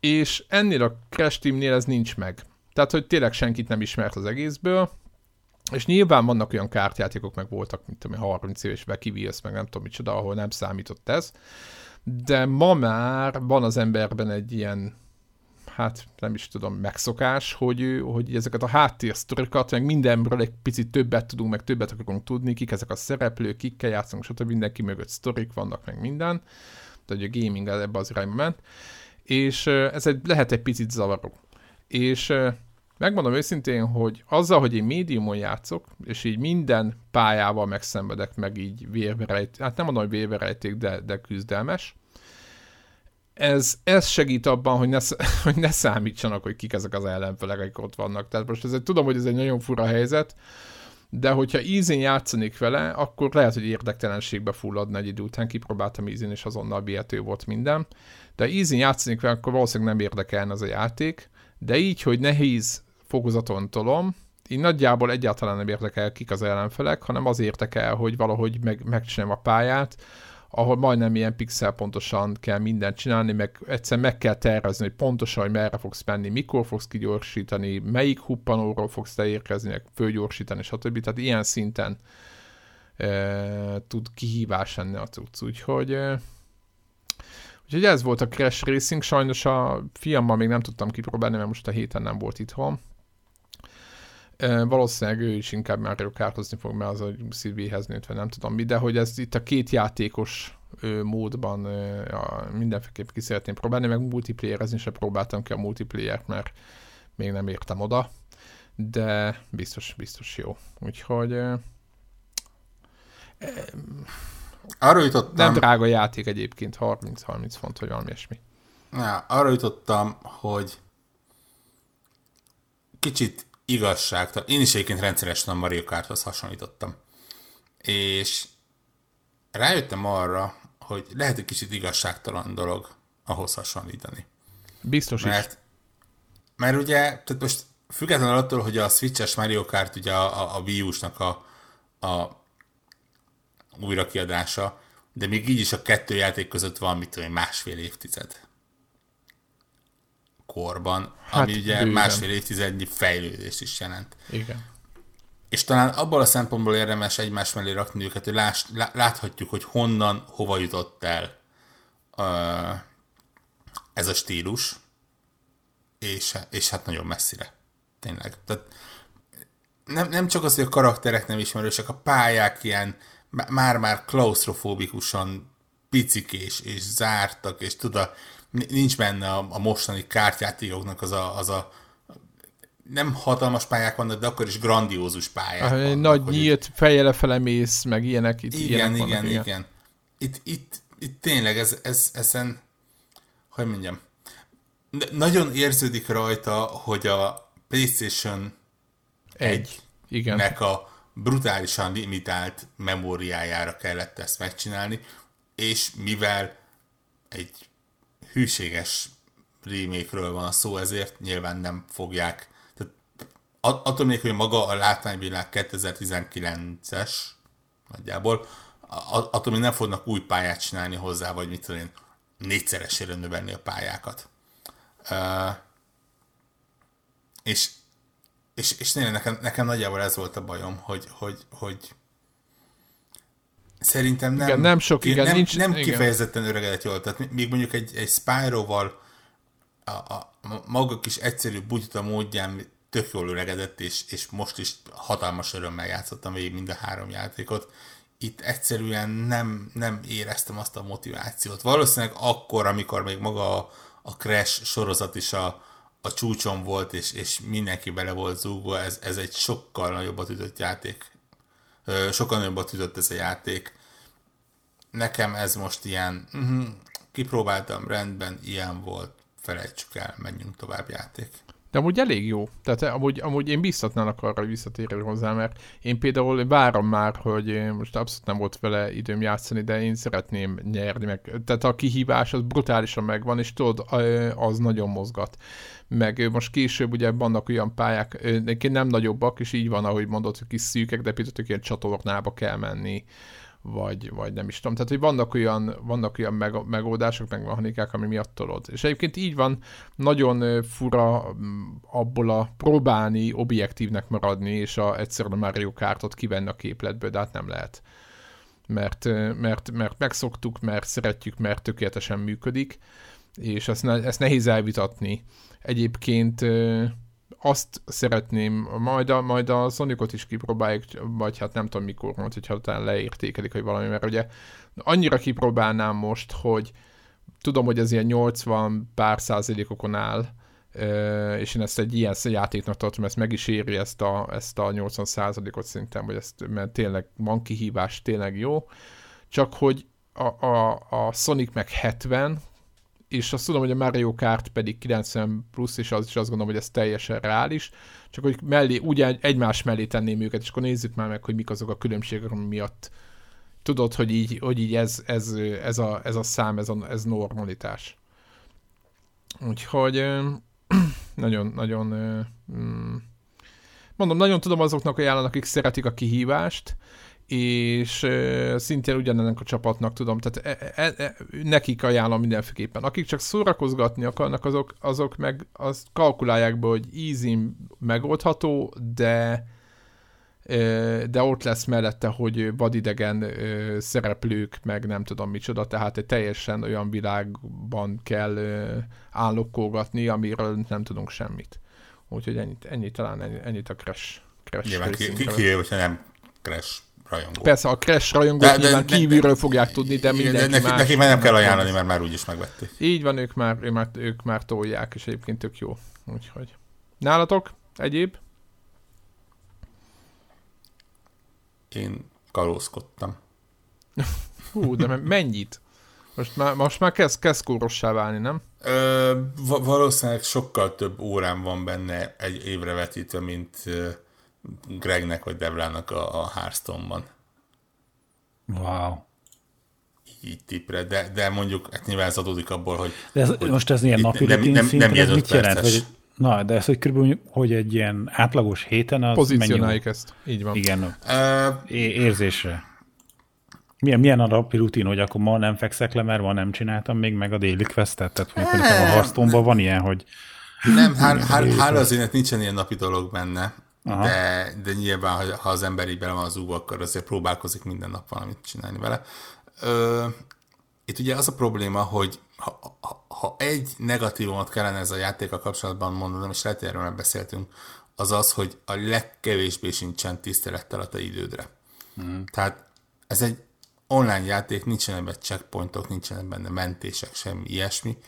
[SPEAKER 1] és ennél a Crash Teamnél ez nincs meg. Tehát, hogy tényleg senkit nem ismert az egészből, és nyilván vannak olyan kártyátékok, meg voltak, mint tudom, 30 éves Becky meg nem tudom micsoda, ahol nem számított ez, de ma már van az emberben egy ilyen hát nem is tudom, megszokás, hogy, hogy ezeket a háttérsztorikat, meg mindenről egy picit többet tudunk, meg többet akarunk tudni, kik ezek a szereplők, kikkel játszunk, stb. mindenki mögött sztorik vannak, meg minden. Tehát a gaming ebbe az irányba ment. És ez egy, lehet egy picit zavaró. És megmondom őszintén, hogy azzal, hogy én médiumon játszok, és így minden pályával megszenvedek, meg így vérverejt, hát nem mondom, hogy vérverejték, de, de küzdelmes, ez, ez segít abban, hogy ne, hogy ne számítsanak, hogy kik ezek az ellenfelek, akik ott vannak. Tehát most ez tudom, hogy ez egy nagyon fura helyzet, de hogyha ízén játszanék vele, akkor lehet, hogy érdektelenségbe fulladna egy idő után, kipróbáltam ízén, és azonnal bihető volt minden. De ízén játszanék vele, akkor valószínűleg nem érdekelne az a játék, de így, hogy nehéz fokozaton tolom, így nagyjából egyáltalán nem érdekel, kik az ellenfelek, hanem az érdekel, hogy valahogy meg, megcsinálom a pályát, ahol majdnem ilyen pixel pontosan kell mindent csinálni, meg egyszer meg kell tervezni, hogy pontosan, hogy merre fogsz menni, mikor fogsz kigyorsítani, melyik huppanóról fogsz te érkezni, meg fölgyorsítani, stb. Tehát ilyen szinten e, tud kihívás lenni a cucc. Úgyhogy e, Úgyhogy ez volt a Crash Racing, sajnos a fiammal még nem tudtam kipróbálni, mert most a héten nem volt itthon. E, valószínűleg ő is inkább Mario Kartozni fog, mert az a szívéhez nőtt, vagy nem tudom mi, de hogy ez itt a két játékos ö, módban ö, a, mindenféleképp ki szeretném próbálni, meg multiplayerezni se próbáltam ki a multiplayer mert még nem értem oda, de biztos, biztos jó. Úgyhogy ö,
[SPEAKER 2] arra jutottam...
[SPEAKER 1] Nem drága játék egyébként, 30-30 font, vagy valami ilyesmi.
[SPEAKER 2] Ja, arra jutottam, hogy kicsit igazságtalan. Én is egyébként rendszeresen a Mario Karthoz hasonlítottam. És rájöttem arra, hogy lehet egy kicsit igazságtalan dolog ahhoz hasonlítani.
[SPEAKER 1] Biztos
[SPEAKER 2] mert,
[SPEAKER 1] is.
[SPEAKER 2] Mert ugye, tehát most függetlenül attól, hogy a Switches Mario Kart ugye a, a, a Wii U-snak a, a újrakiadása, de még így is a kettő játék között van, mit tudom, másfél évtized korban, hát, ami ugye bőven. másfél évtizednyi fejlődést is jelent.
[SPEAKER 1] Igen.
[SPEAKER 2] És talán abból a szempontból érdemes egymás mellé rakni őket, hogy láss, láthatjuk, hogy honnan, hova jutott el uh, ez a stílus, és, és hát nagyon messzire. Tényleg. Tehát nem, nem csak az, hogy a karakterek nem ismerősek, a pályák ilyen már-már klaustrofóbikusan picikés és zártak, és tudod, nincs benne a, a mostani kártyátékoknak az a, az a nem hatalmas pályák vannak, de akkor is grandiózus pályák ah, vannak.
[SPEAKER 1] Nagy nyílt, fejjel lefele mész, meg ilyenek.
[SPEAKER 2] Itt igen, ilyenek igen, vannak, igen, igen. Itt, itt, itt tényleg ez, ez, ezen, hogy mondjam, nagyon érződik rajta, hogy a PlayStation
[SPEAKER 1] egy, igen.
[SPEAKER 2] nek a brutálisan limitált memóriájára kellett ezt megcsinálni, és mivel egy hűséges remake van szó, ezért nyilván nem fogják. Tehát attól még, hogy maga a látványvilág 2019-es nagyjából, attól még nem fognak új pályát csinálni hozzá, vagy mit tudom én, négyszeresére növelni a pályákat. Uh, és és, és néha nekem, nekem nagyjából ez volt a bajom, hogy, hogy, hogy szerintem nem,
[SPEAKER 1] igen, nem sok, igen,
[SPEAKER 2] nem,
[SPEAKER 1] nincs,
[SPEAKER 2] nem
[SPEAKER 1] igen.
[SPEAKER 2] kifejezetten öregedett jól. Tehát még mondjuk egy, egy Spyro-val a, a, a maga kis egyszerű bugyuta módján tök jól öregedett, és, és most is hatalmas örömmel játszottam végig mind a három játékot. Itt egyszerűen nem, nem éreztem azt a motivációt. Valószínűleg akkor, amikor még maga a, a Crash sorozat is a, a csúcson volt, és, és mindenki bele volt zúgva, ez, ez egy sokkal nagyobbat ütött játék. Sokkal nagyobbat ütött ez a játék. Nekem ez most ilyen, uh-huh, kipróbáltam, rendben, ilyen volt, felejtsük el, menjünk tovább játék.
[SPEAKER 1] De amúgy elég jó. Tehát amúgy, amúgy én biztatnálak arra, hogy visszatérjél hozzá, mert én például várom már, hogy most abszolút nem volt vele időm játszani, de én szeretném nyerni meg. Tehát a kihívás az brutálisan megvan, és tudod, az nagyon mozgat. Meg most később ugye vannak olyan pályák, nem nagyobbak, és így van, ahogy mondod, hogy kis szűkek, de például ilyen csatornába kell menni vagy, vagy nem is tudom. Tehát, hogy vannak olyan, vannak olyan meg, megoldások, meg mechanikák, ami miatt tolod. És egyébként így van, nagyon fura abból a próbálni objektívnek maradni, és a, egyszerűen a Mario Kartot kivenni a képletből, de hát nem lehet. Mert, mert, mert megszoktuk, mert szeretjük, mert tökéletesen működik, és ezt, ne, ezt nehéz elvitatni. Egyébként azt szeretném, majd a, majd a Sonicot is kipróbáljuk, vagy hát nem tudom mikor, majd, hogyha utána leértékelik, hogy valami, mert ugye annyira kipróbálnám most, hogy tudom, hogy ez ilyen 80 pár százalékokon áll, és én ezt egy ilyen játéknak tartom, ezt meg is éri ezt a, ezt a 80 százalékot szerintem, hogy ezt, mert tényleg van kihívás, tényleg jó, csak hogy a, a, a Sonic meg 70, és azt tudom, hogy a Mario Kart pedig 90 plusz, és az is azt gondolom, hogy ez teljesen reális, csak hogy mellé, ugye egymás mellé tenném őket, és akkor nézzük már meg, hogy mik azok a különbségek, ami miatt tudod, hogy így, hogy így ez, ez, ez, a, ez a szám, ez, a, ez normalitás. Úgyhogy nagyon, nagyon mm, mondom, nagyon tudom azoknak ajánlani, akik szeretik a kihívást, és szintén ugyanennek a csapatnak tudom, tehát e, e, e, nekik ajánlom mindenféleképpen. Akik csak szórakozgatni akarnak, azok, azok meg azt kalkulálják be, hogy easy megoldható, de de ott lesz mellette, hogy vadidegen szereplők, meg nem tudom micsoda, tehát egy teljesen olyan világban kell állokkolgatni, amiről nem tudunk semmit. Úgyhogy ennyit, ennyit talán ennyit a Crash. crash
[SPEAKER 2] Nyilván ki, ki, ki, hogyha nem Crash rajongó.
[SPEAKER 1] Persze, a Crash rajongók de, nyilván de, kívülről de, fogják tudni, de mindenki de neki,
[SPEAKER 2] más. Neki már nem kell ajánlani, mert már úgyis megvették.
[SPEAKER 1] Így van, ők már, ők már, ők már tolják, és egyébként tök jó. Úgyhogy. Nálatok? Egyéb?
[SPEAKER 2] Én kalózkodtam.
[SPEAKER 1] Hú, de mennyit? Most már, most már kezd, kezd kórossá válni, nem?
[SPEAKER 2] Ö, valószínűleg sokkal több órán van benne egy évre vetítve, mint Gregnek vagy Devlának a, a Hearthstone-ban.
[SPEAKER 3] Wow.
[SPEAKER 2] Így tipre, de, de mondjuk hát nyilván ez adódik abból, hogy...
[SPEAKER 3] De ez,
[SPEAKER 2] hogy
[SPEAKER 3] most ez ilyen napi nem, nem, nem, nem ez mit jelent? Hogy, na, de ez, hogy körülbelül, hogy egy ilyen átlagos héten az
[SPEAKER 1] Pozícionáljuk ezt, így van.
[SPEAKER 3] Igen, uh, érzésre. Milyen, milyen a napi rutin, hogy akkor ma nem fekszek le, mert ma nem csináltam még meg a déli questet? Tehát mondjuk, a Hearthstone-ban van ilyen, hogy...
[SPEAKER 2] Nem, hál, hál, hál azért nincsen ilyen napi dolog benne. De, de nyilván, ha, az ember így bele van az úva, akkor azért próbálkozik minden nap valamit csinálni vele. Ö, itt ugye az a probléma, hogy ha, ha, ha egy negatívumot kellene ez a játéka kapcsolatban mondanom, és lehet, erről már beszéltünk, az az, hogy a legkevésbé sincsen tisztelettel a te idődre. Mm. Tehát ez egy online játék, nincsenek benne checkpointok, nincsenek benne mentések, semmi ilyesmi,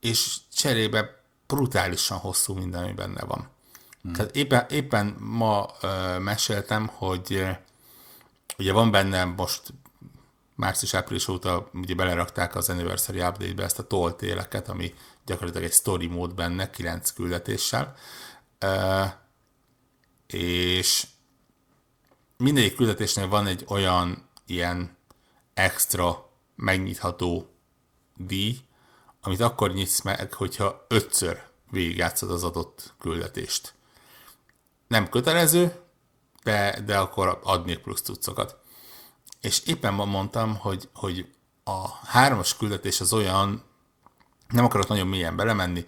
[SPEAKER 2] és cserébe brutálisan hosszú minden, ami benne van. Hmm. Tehát éppen, éppen ma uh, meséltem, hogy ugye van benne most március-április óta ugye belerakták az Anniversary Update-be ezt a tolt éleket, ami gyakorlatilag egy story mód benne, kilenc küldetéssel. Uh, és mindegyik küldetésnél van egy olyan ilyen extra megnyitható díj, amit akkor nyitsz meg, hogyha ötször végigjátszod az adott küldetést. Nem kötelező, de, de akkor adnék plusz cuccokat. És éppen ma mondtam, hogy, hogy a hármas küldetés az olyan, nem akarok nagyon mélyen belemenni,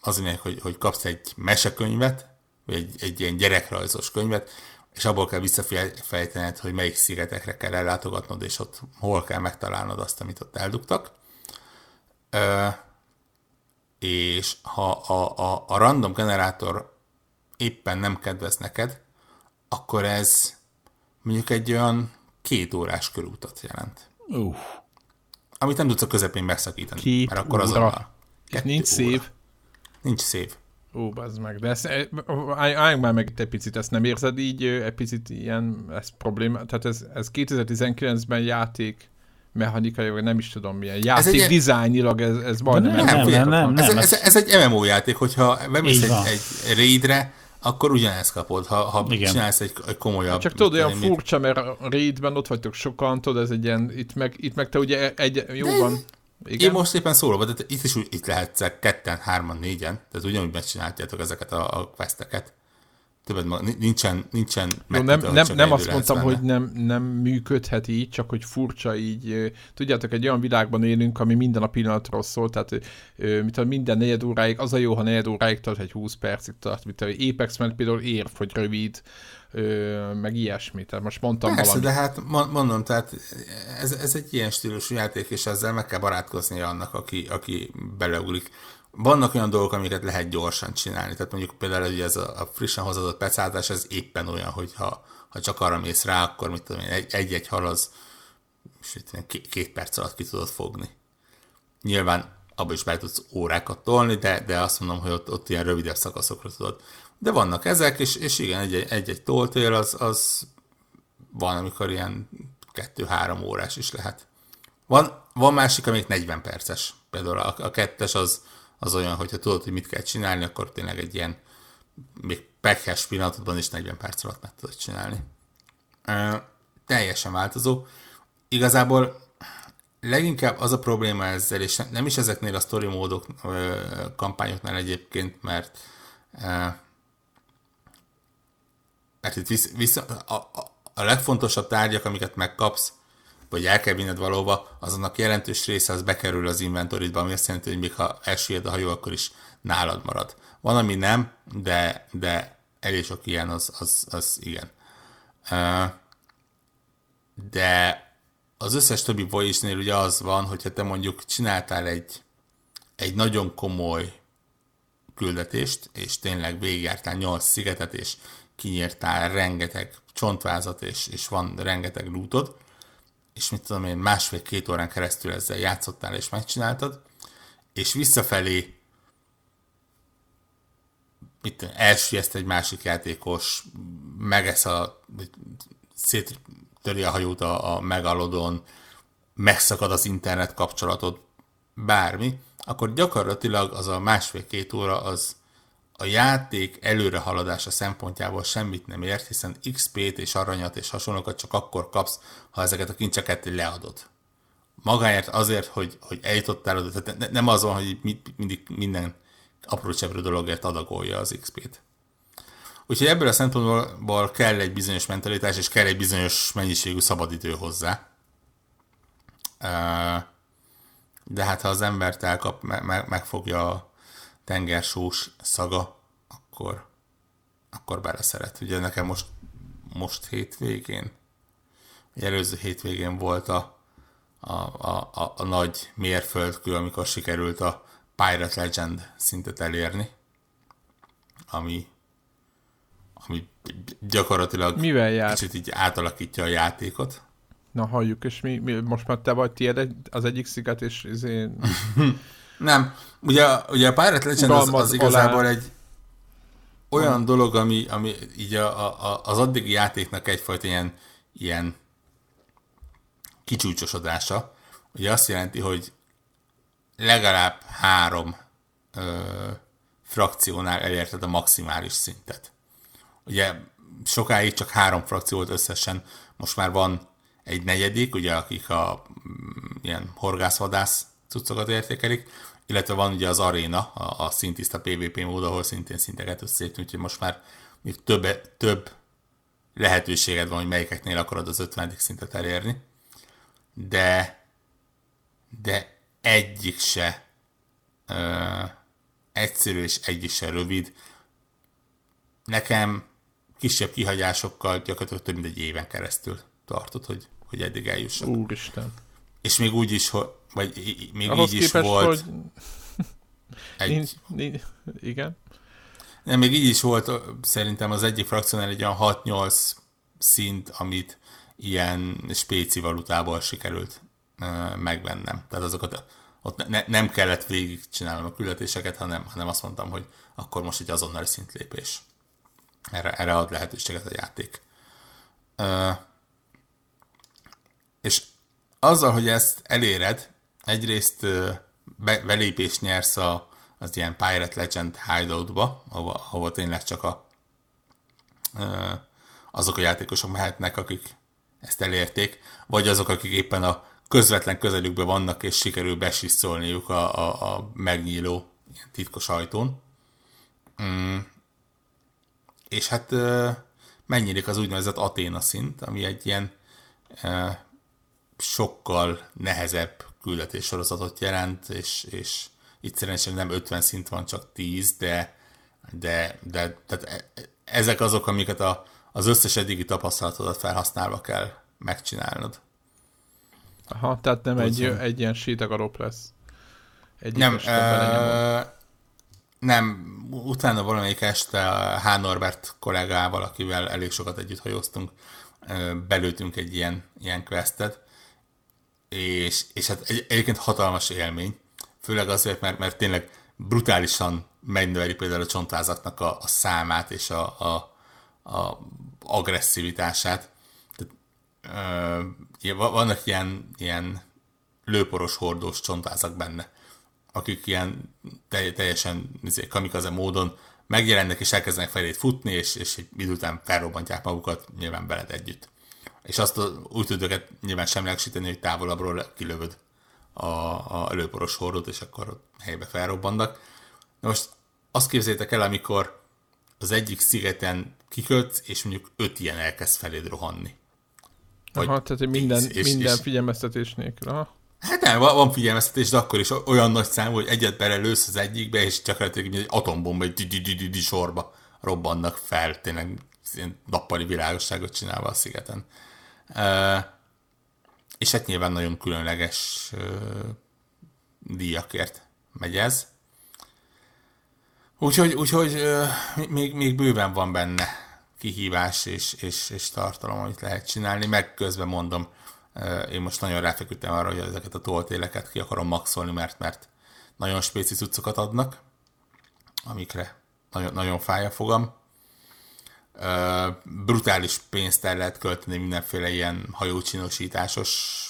[SPEAKER 2] az még, hogy, hogy kapsz egy mesekönyvet, vagy egy, egy ilyen gyerekrajzos könyvet, és abból kell visszafejtened, hogy melyik szigetekre kell ellátogatnod, és ott hol kell megtalálnod azt, amit ott eldugtak. Ö, és ha a, a, a random generátor éppen nem kedvez neked, akkor ez mondjuk egy olyan két órás körútat jelent.
[SPEAKER 3] Uh.
[SPEAKER 2] Amit nem tudsz a közepén megszakítani.
[SPEAKER 1] Két
[SPEAKER 2] mert akkor az
[SPEAKER 1] óra. Nincs szép.
[SPEAKER 2] Nincs szép.
[SPEAKER 1] Ó, bazd meg, de ezt, eh, álljunk már meg itt egy picit, ezt nem érzed így egy picit ilyen, ez probléma, tehát ez, ez 2019-ben játék mechanikai, vagy nem is tudom milyen, játék ez dizájnilag ez, ez majdnem.
[SPEAKER 3] Nem, nem, nem, nem,
[SPEAKER 2] nem, ez, ez, ez, egy MMO játék, hogyha bemész egy, egy raidre, akkor ugyanezt kapod, ha, ha Igen. csinálsz egy, egy komolyabb...
[SPEAKER 1] Csak tudod, olyan furcsa, mert a raidben ott vagytok sokan, tudod, ez egy ilyen, itt meg, itt meg te ugye egy, jó De van.
[SPEAKER 2] Igen? Én most éppen szólva, de itt is úgy, itt lehetsz ketten, hárman, négyen, tehát ugyanúgy megcsináljátok ezeket a, a questeket. Többet nincsen, nincsen
[SPEAKER 1] Jó, nem, nem, nem azt mondtam, benne. hogy nem, nem működhet így, csak hogy furcsa így. Tudjátok, egy olyan világban élünk, ami minden a pillanatról szól, tehát mit a minden negyed óráig, az a jó, ha negyed óráig tart, egy 20 percig tart, mint a Apex, mert például ér, hogy rövid, meg ilyesmi. Tehát most mondtam
[SPEAKER 2] Persze,
[SPEAKER 1] valami.
[SPEAKER 2] de hát mondom, tehát ez, ez egy ilyen stílusú játék, és ezzel meg kell barátkozni annak, aki, aki beleugrik. Vannak olyan dolgok, amiket lehet gyorsan csinálni. Tehát mondjuk például hogy ez a, a frissen hozadott pecátás, ez éppen olyan, hogy ha, ha csak arra mész rá, akkor mit tudom én, egy-egy hal az két, perc alatt ki tudod fogni. Nyilván abban is be tudsz órákat tolni, de, de azt mondom, hogy ott, ott ilyen rövidebb szakaszokra tudod de vannak ezek, és, és igen, egy-egy toltél az, az van, amikor ilyen 2-3 órás is lehet. Van, van másik, amik 40 perces. Például a, a kettes az, az olyan, hogyha tudod, hogy mit kell csinálni, akkor tényleg egy ilyen még pekhes pillanatodban is 40 perc alatt meg tudod csinálni. E, teljesen változó. Igazából leginkább az a probléma ezzel, és nem is ezeknél a story módok kampányoknál egyébként, mert mert itt visz, visz, a, a, a legfontosabb tárgyak, amiket megkapsz, vagy el kell vinned valóba, azonnak jelentős része az bekerül az inventoridba, ami azt jelenti, hogy még ha elsüllyed a hajó, akkor is nálad marad. Van, ami nem, de, de elég sok ilyen, az, az, az igen. De az összes többi voice ugye az van, hogyha te mondjuk csináltál egy, egy nagyon komoly küldetést, és tényleg végigjártál 8 szigetet, és kinyírtál rengeteg csontvázat, és, és van rengeteg lootod, és mit tudom én, másfél-két órán keresztül ezzel játszottál és megcsináltad, és visszafelé mit elsüllyeszt egy másik játékos, megesz a, széttöri a hajót a, a megalodon, megszakad az internet kapcsolatod, bármi, akkor gyakorlatilag az a másfél-két óra az a játék előrehaladása szempontjából semmit nem ért, hiszen XP-t és aranyat és hasonlókat csak akkor kapsz, ha ezeket a kincseket leadod. Magáért azért, hogy, hogy eljutottál oda, tehát nem az van, hogy mindig minden apró cseprő dologért adagolja az XP-t. Úgyhogy ebből a szempontból kell egy bizonyos mentalitás, és kell egy bizonyos mennyiségű szabadidő hozzá. De hát ha az embert elkap, megfogja a tengersós szaga, akkor, akkor beleszeret. Ugye nekem most, most hétvégén, vagy előző hétvégén volt a, a, a, a, a nagy mérföldkő, amikor sikerült a Pirate Legend szintet elérni, ami, ami gyakorlatilag
[SPEAKER 1] Mivel jár?
[SPEAKER 2] kicsit így átalakítja a játékot.
[SPEAKER 1] Na halljuk, és mi, mi most már te vagy tiéd az egyik sziget, és izé...
[SPEAKER 2] Nem, ugye, ugye a Pirate Legend az, az igazából alá. egy olyan dolog, ami, ami így a, a, az addigi játéknak egyfajta ilyen, ilyen kicsúcsosodása. Ugye azt jelenti, hogy legalább három ö, frakciónál elérted a maximális szintet. Ugye sokáig csak három frakció volt összesen, most már van egy negyedik, ugye akik a mm, ilyen horgászvadász cuccokat értékelik, illetve van ugye az aréna, a, a szintiszta PvP mód, ahol szintén szinteket összeértünk, úgyhogy most már még több, több lehetőséged van, hogy melyikeknél akarod az 50. szintet elérni, de, de egyik se ö, egyszerű és egyik se rövid. Nekem kisebb kihagyásokkal gyakorlatilag több mint egy éven keresztül tartott, hogy, hogy eddig eljussak.
[SPEAKER 1] Úristen.
[SPEAKER 2] És még úgy is, hogy, vagy még Ahhoz így is volt. Hogy...
[SPEAKER 1] Egy... Nincs, nincs, igen.
[SPEAKER 2] Nem, még így is volt szerintem az egyik frakciónál egy olyan 6-8 szint, amit ilyen spéci valutából sikerült uh, megvennem. Tehát azokat ott ne, nem kellett végig csinálnom a küldetéseket, hanem, hanem azt mondtam, hogy akkor most egy azonnali szintlépés. Erre, erre ad lehetőséget a játék. Uh, és azzal, hogy ezt eléred, egyrészt be, belépést nyersz a, az ilyen Pirate Legend hideoutba, ahova, ahova tényleg csak a, azok a játékosok mehetnek, akik ezt elérték, vagy azok, akik éppen a közvetlen közelükben vannak, és sikerül besiszolniuk a, a, a megnyíló titkos ajtón. Mm. És hát megnyílik az úgynevezett Aténa szint, ami egy ilyen sokkal nehezebb sorozatot jelent, és, és itt szerencsére nem 50 szint van, csak 10, de, de, de tehát e, ezek azok, amiket a, az összes eddigi tapasztalatodat felhasználva kell megcsinálnod.
[SPEAKER 1] Aha, tehát nem egy, egy ilyen sítagarop lesz.
[SPEAKER 2] Egy nem, uh, nem, utána valamelyik este H. Norbert kollégával, akivel elég sokat együtt hajóztunk, belőtünk egy ilyen, ilyen questet, és, és hát egy, egyébként hatalmas élmény, főleg azért, mert, mert tényleg brutálisan megnöveli például a csontázatnak a, a számát és a, a, a agresszivitását. Tehát, ö, vannak ilyen, ilyen lőporos hordós csontázak benne, akik ilyen teljesen izé, kamikaze módon megjelennek és elkezdenek felét futni, és, és egy idő után felrobbantják magukat nyilván veled együtt. És azt úgy tud őket nyilván semlegesíteni, hogy távolabbról kilövöd a, a lőporos hordót, és akkor helybe felrobbannak. Na most azt képzétek el, amikor az egyik szigeten kikötsz, és mondjuk öt ilyen elkezd feléd rohanni.
[SPEAKER 1] Vagy Aha, tehát minden, és, minden és, figyelmeztetés nélkül. Aha.
[SPEAKER 2] Hát nem, van figyelmeztetés, de akkor is olyan nagy szám, hogy egyet belelősz az egyikbe, és csak egy atombomba, egy sorba robbannak fel, tényleg nappali világosságot csinálva a szigeten. És hát nyilván nagyon különleges díjakért megy ez. Úgyhogy, úgyhogy még, még bőven van benne kihívás és, és, és tartalom, amit lehet csinálni, meg közben mondom, én most nagyon ráfeküdtem arra, hogy ezeket a toltéleket ki akarom maxolni, mert, mert nagyon spéci cuccokat adnak, amikre nagyon, nagyon fáj a fogam. Brutális pénzt el lehet költeni mindenféle ilyen hajócsinosításos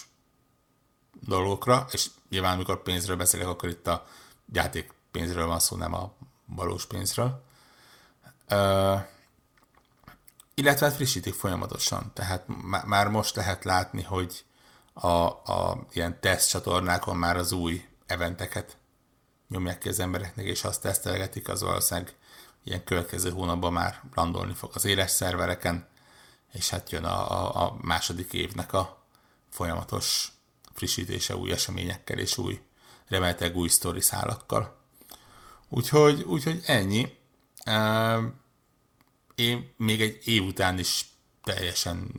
[SPEAKER 2] dolgokra, és nyilván amikor pénzről beszélek, akkor itt a játék pénzről van szó, nem a valós pénzről. Uh, illetve hát frissítik folyamatosan, tehát már most lehet látni, hogy a, a ilyen teszt csatornákon már az új eventeket nyomják ki az embereknek, és azt tesztelgetik, az valószínűleg ilyen következő hónapban már landolni fog az éles szervereken, és hát jön a, a, a második évnek a folyamatos frissítése új eseményekkel és új, remélhetőleg új sztori szálakkal. Úgyhogy, úgyhogy ennyi. Én még egy év után is teljesen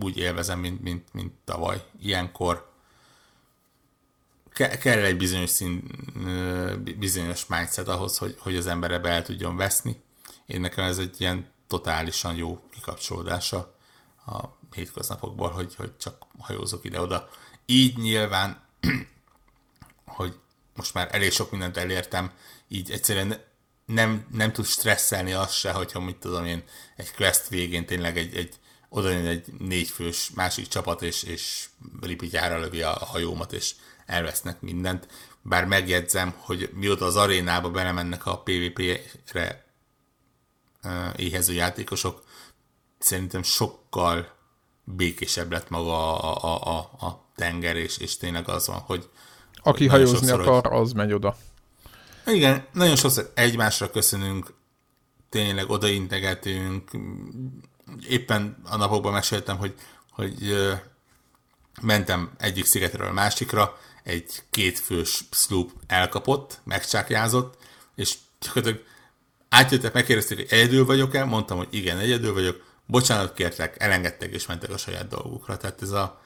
[SPEAKER 2] úgy élvezem, mint, mint, mint tavaly. Ilyenkor ke- kell egy bizonyos, szín, bizonyos mindset ahhoz, hogy, hogy az embere be el tudjon veszni. Én nekem ez egy ilyen totálisan jó kikapcsolódása a hétköznapokból, hogy, hogy csak hajózok ide-oda. Így nyilván, hogy most már elég sok mindent elértem, így egyszerűen nem, nem tud stresszelni azt se, hogyha mit tudom én, egy quest végén tényleg egy, egy oda egy négyfős másik csapat, és, és ripityára lövi a hajómat, és elvesznek mindent. Bár megjegyzem, hogy mióta az arénába belemennek a PvP-re éhező játékosok, szerintem sokkal békésebb lett maga a, a, a, a tenger, és, és tényleg az van, hogy
[SPEAKER 1] aki
[SPEAKER 2] hogy
[SPEAKER 1] hajózni sokszor, akar, hogy... az megy oda.
[SPEAKER 2] Igen, nagyon sokszor egymásra köszönünk, tényleg odaintegetünk. Éppen a napokban meséltem, hogy, hogy mentem egyik szigetről a másikra, egy kétfős sloop elkapott, megcsákjázott, és gyakorlatilag átjöttek, megkérdezték, hogy egyedül vagyok-e, mondtam, hogy igen, egyedül vagyok, bocsánat kértek, elengedtek és mentek a saját dolgukra. Tehát ez a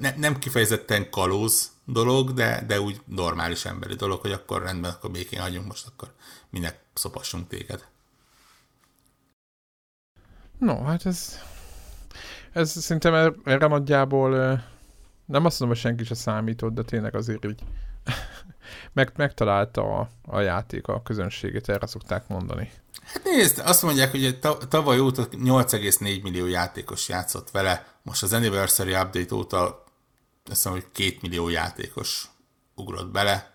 [SPEAKER 2] ne, nem kifejezetten kalóz dolog, de, de úgy normális emberi dolog, hogy akkor rendben, akkor békén hagyunk most, akkor minek szopassunk téged.
[SPEAKER 1] No, hát ez, ez szerintem er, erre nagyjából nem azt mondom, hogy senki se számított, de tényleg azért így meg, megtalálta a, a játék a közönségét, erre szokták mondani.
[SPEAKER 2] Hát nézd, azt mondják, hogy tavaly óta 8,4 millió játékos játszott vele, most az Anniversary Update óta azt mondom, hogy 2 millió játékos ugrott bele.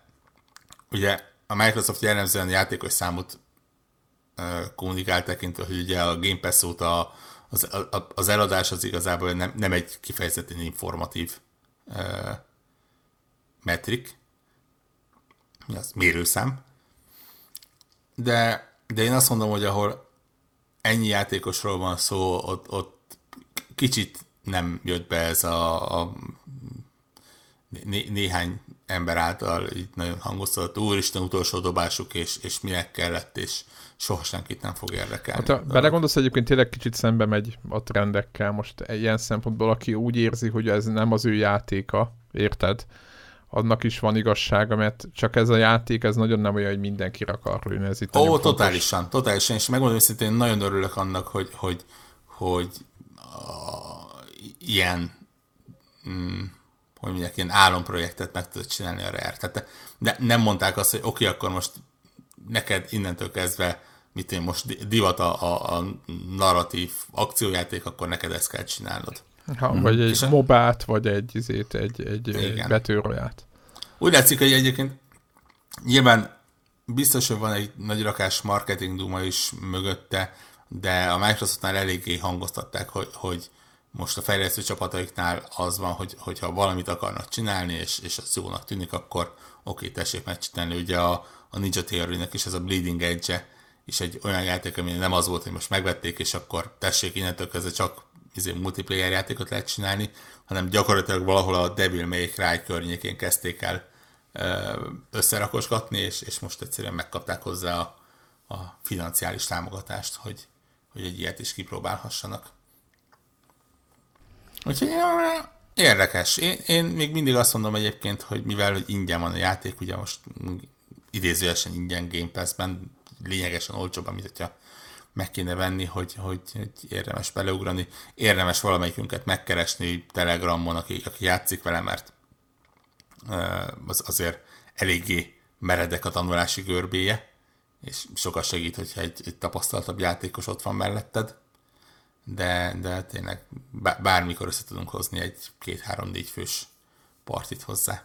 [SPEAKER 2] Ugye a Microsoft jellemzően játékos számot kommunikál tekintve, hogy ugye a Game Pass óta az, az eladás az igazából nem, nem egy kifejezetten informatív metrik, az? Mérőszám, de, de én azt mondom, hogy ahol ennyi játékosról van szó, ott, ott kicsit nem jött be ez a, a né, néhány ember által így nagyon hangoztatott, úristen utolsó dobásuk, és, és minek kellett, és soha senkit nem fog érdekelni.
[SPEAKER 1] Hát, belegondolsz, egyébként tényleg kicsit szembe megy a trendekkel most ilyen szempontból, aki úgy érzi, hogy ez nem az ő játéka, érted? annak is van igazsága, mert csak ez a játék, ez nagyon nem olyan, hogy mindenki akar lőni. Ez itt
[SPEAKER 2] Ó, totálisan, fontos. totálisan, és megmondom őszintén, nagyon örülök annak, hogy, hogy, hogy a, ilyen mm, hogy mondják, ilyen álomprojektet meg tudod csinálni a Rare. Tehát de nem mondták azt, hogy oké, okay, akkor most neked innentől kezdve mit én most divat a, a, a narratív akciójáték, akkor neked ezt kell csinálnod.
[SPEAKER 1] Ha, mm. Vagy egy És mobát, vagy egy, izét, egy, egy, egy betűroját.
[SPEAKER 2] Úgy látszik, hogy egyébként nyilván biztos, hogy van egy nagy rakás marketing duma is mögötte, de a Microsoftnál eléggé hangoztatták, hogy, hogy most a fejlesztő csapataiknál az van, hogy, hogyha valamit akarnak csinálni, és, és az jónak tűnik, akkor oké, tessék megcsinálni. Ugye a, a Ninja theory is ez a Bleeding Edge és egy olyan játék, ami nem az volt, hogy most megvették, és akkor tessék innentől kezdve csak izé, multiplayer játékot lehet csinálni, hanem gyakorlatilag valahol a Devil May Cry környékén kezdték el összerakosgatni, és, és most egyszerűen megkapták hozzá a, a financiális támogatást, hogy, hogy egy ilyet is kipróbálhassanak. Úgyhogy érdekes. Én, én még mindig azt mondom egyébként, hogy mivel hogy ingyen van a játék, ugye most idézőesen ingyen Game Pass-ben, lényegesen olcsóban, mint hogyha meg kéne venni, hogy, hogy, hogy érdemes beleugrani. Érdemes valamelyikünket megkeresni Telegramon, aki, aki játszik vele, mert az azért eléggé meredek a tanulási görbéje, és sokat segít, hogyha egy, egy tapasztaltabb játékos ott van melletted de, de tényleg bármikor össze tudunk hozni egy két-három-négy fős partit hozzá.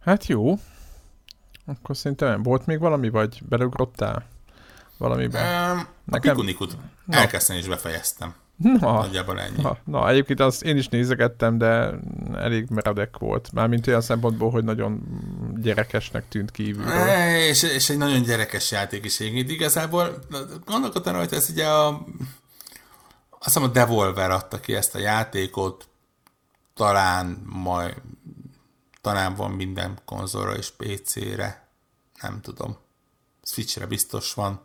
[SPEAKER 1] Hát jó. Akkor szerintem volt még valami, vagy beleugrottál valamiben?
[SPEAKER 2] Um, Nekem... A Pikunikut elkezdtem és befejeztem. Na, Nagyjából ennyi.
[SPEAKER 1] Na, na, egyébként azt én is nézegettem, de elég meredek volt. Mármint olyan szempontból, hogy nagyon gyerekesnek tűnt kívül.
[SPEAKER 2] E, és, és egy nagyon gyerekes játék is egyébként. Igazából gondolkodtam hogy ez ugye a azt hiszem a Devolver adta ki ezt a játékot, talán majd talán van minden konzolra és PC-re, nem tudom. Switchre biztos van.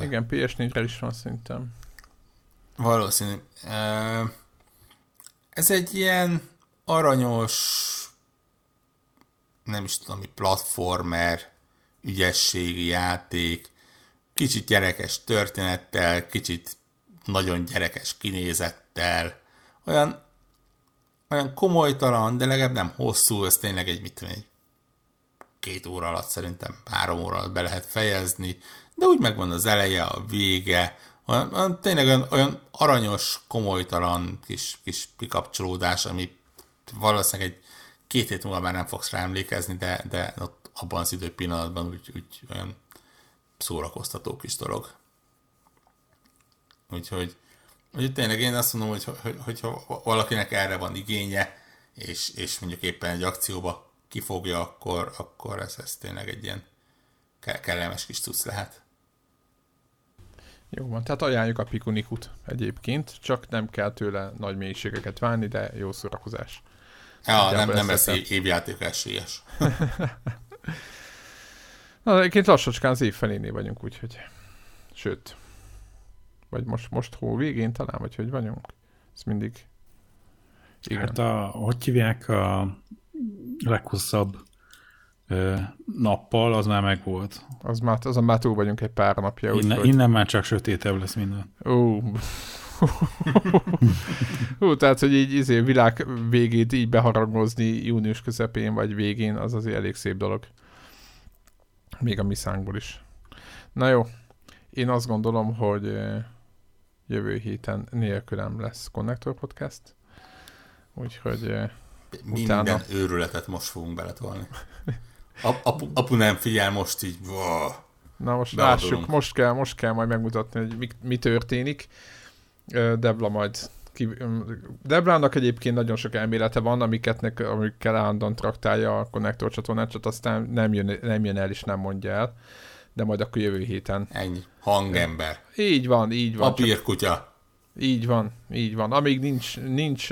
[SPEAKER 1] Igen, PS4-re is van szerintem.
[SPEAKER 2] Valószínű. Ez egy ilyen aranyos, nem is tudom, mi platformer, ügyességi játék, kicsit gyerekes történettel, kicsit nagyon gyerekes kinézettel, olyan, olyan komolytalan, de legalább nem hosszú, ez tényleg egy, mit tudom, egy két óra alatt szerintem, három óra alatt be lehet fejezni, de úgy megvan az eleje, a vége, olyan, olyan, tényleg olyan, olyan aranyos, komolytalan kis, kis kikapcsolódás, ami valószínűleg egy két hét múlva már nem fogsz rá emlékezni, de, de ott abban az idő pillanatban úgy, úgy olyan szórakoztató kis dolog. Úgyhogy, úgyhogy tényleg én azt mondom, hogy, hogy, hogyha valakinek erre van igénye, és, és mondjuk éppen egy akcióba kifogja, akkor, akkor ez, ez tényleg egy ilyen kellemes kis cucc lehet.
[SPEAKER 1] Jó van, tehát ajánljuk a Pikunikut egyébként, csak nem kell tőle nagy mélységeket várni, de jó szórakozás.
[SPEAKER 2] Ja, nem, nem lesz évjáték esélyes.
[SPEAKER 1] Na, egyébként lassacskán az év felénél vagyunk, úgyhogy... Sőt. Vagy most, most hó végén talán, vagy hogy vagyunk? Ez mindig...
[SPEAKER 3] Igen. Hát a, hogy hívják a leghosszabb nappal, az már megvolt.
[SPEAKER 1] Az már, azon már túl vagyunk egy pár napja.
[SPEAKER 3] Innen, úgy, innen már csak sötétebb lesz minden.
[SPEAKER 1] Ó. Hú, tehát, hogy így izé, világ végét így beharangozni június közepén vagy végén, az azért elég szép dolog. Még a mi szánkból is. Na jó, én azt gondolom, hogy jövő héten nélkülem lesz Connector Podcast. Úgyhogy
[SPEAKER 2] minden utána... őrületet most fogunk beletolni. Apu, apu nem figyel most így. Wow,
[SPEAKER 1] Na most lássuk, most kell, most kell majd megmutatni, hogy mi, mi történik. Debla majd ki, Deblának egyébként nagyon sok elmélete van, amiket, amikkel állandóan traktálja a konnektor csatornát, csak aztán nem jön, nem jön el és nem mondja el. De majd akkor jövő héten.
[SPEAKER 2] Ennyi. Hangember.
[SPEAKER 1] Így van, így van.
[SPEAKER 2] Papírkutya. Csak...
[SPEAKER 1] Így van, így van. Amíg nincs, nincs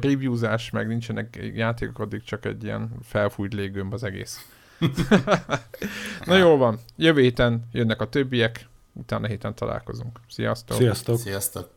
[SPEAKER 1] reviewzás, meg nincsenek játékok, addig csak egy ilyen felfújt légőmb az egész. Na jó van, jövő héten jönnek a többiek, utána héten találkozunk. Sziasztok!
[SPEAKER 3] Sziasztok!
[SPEAKER 2] Sziasztok!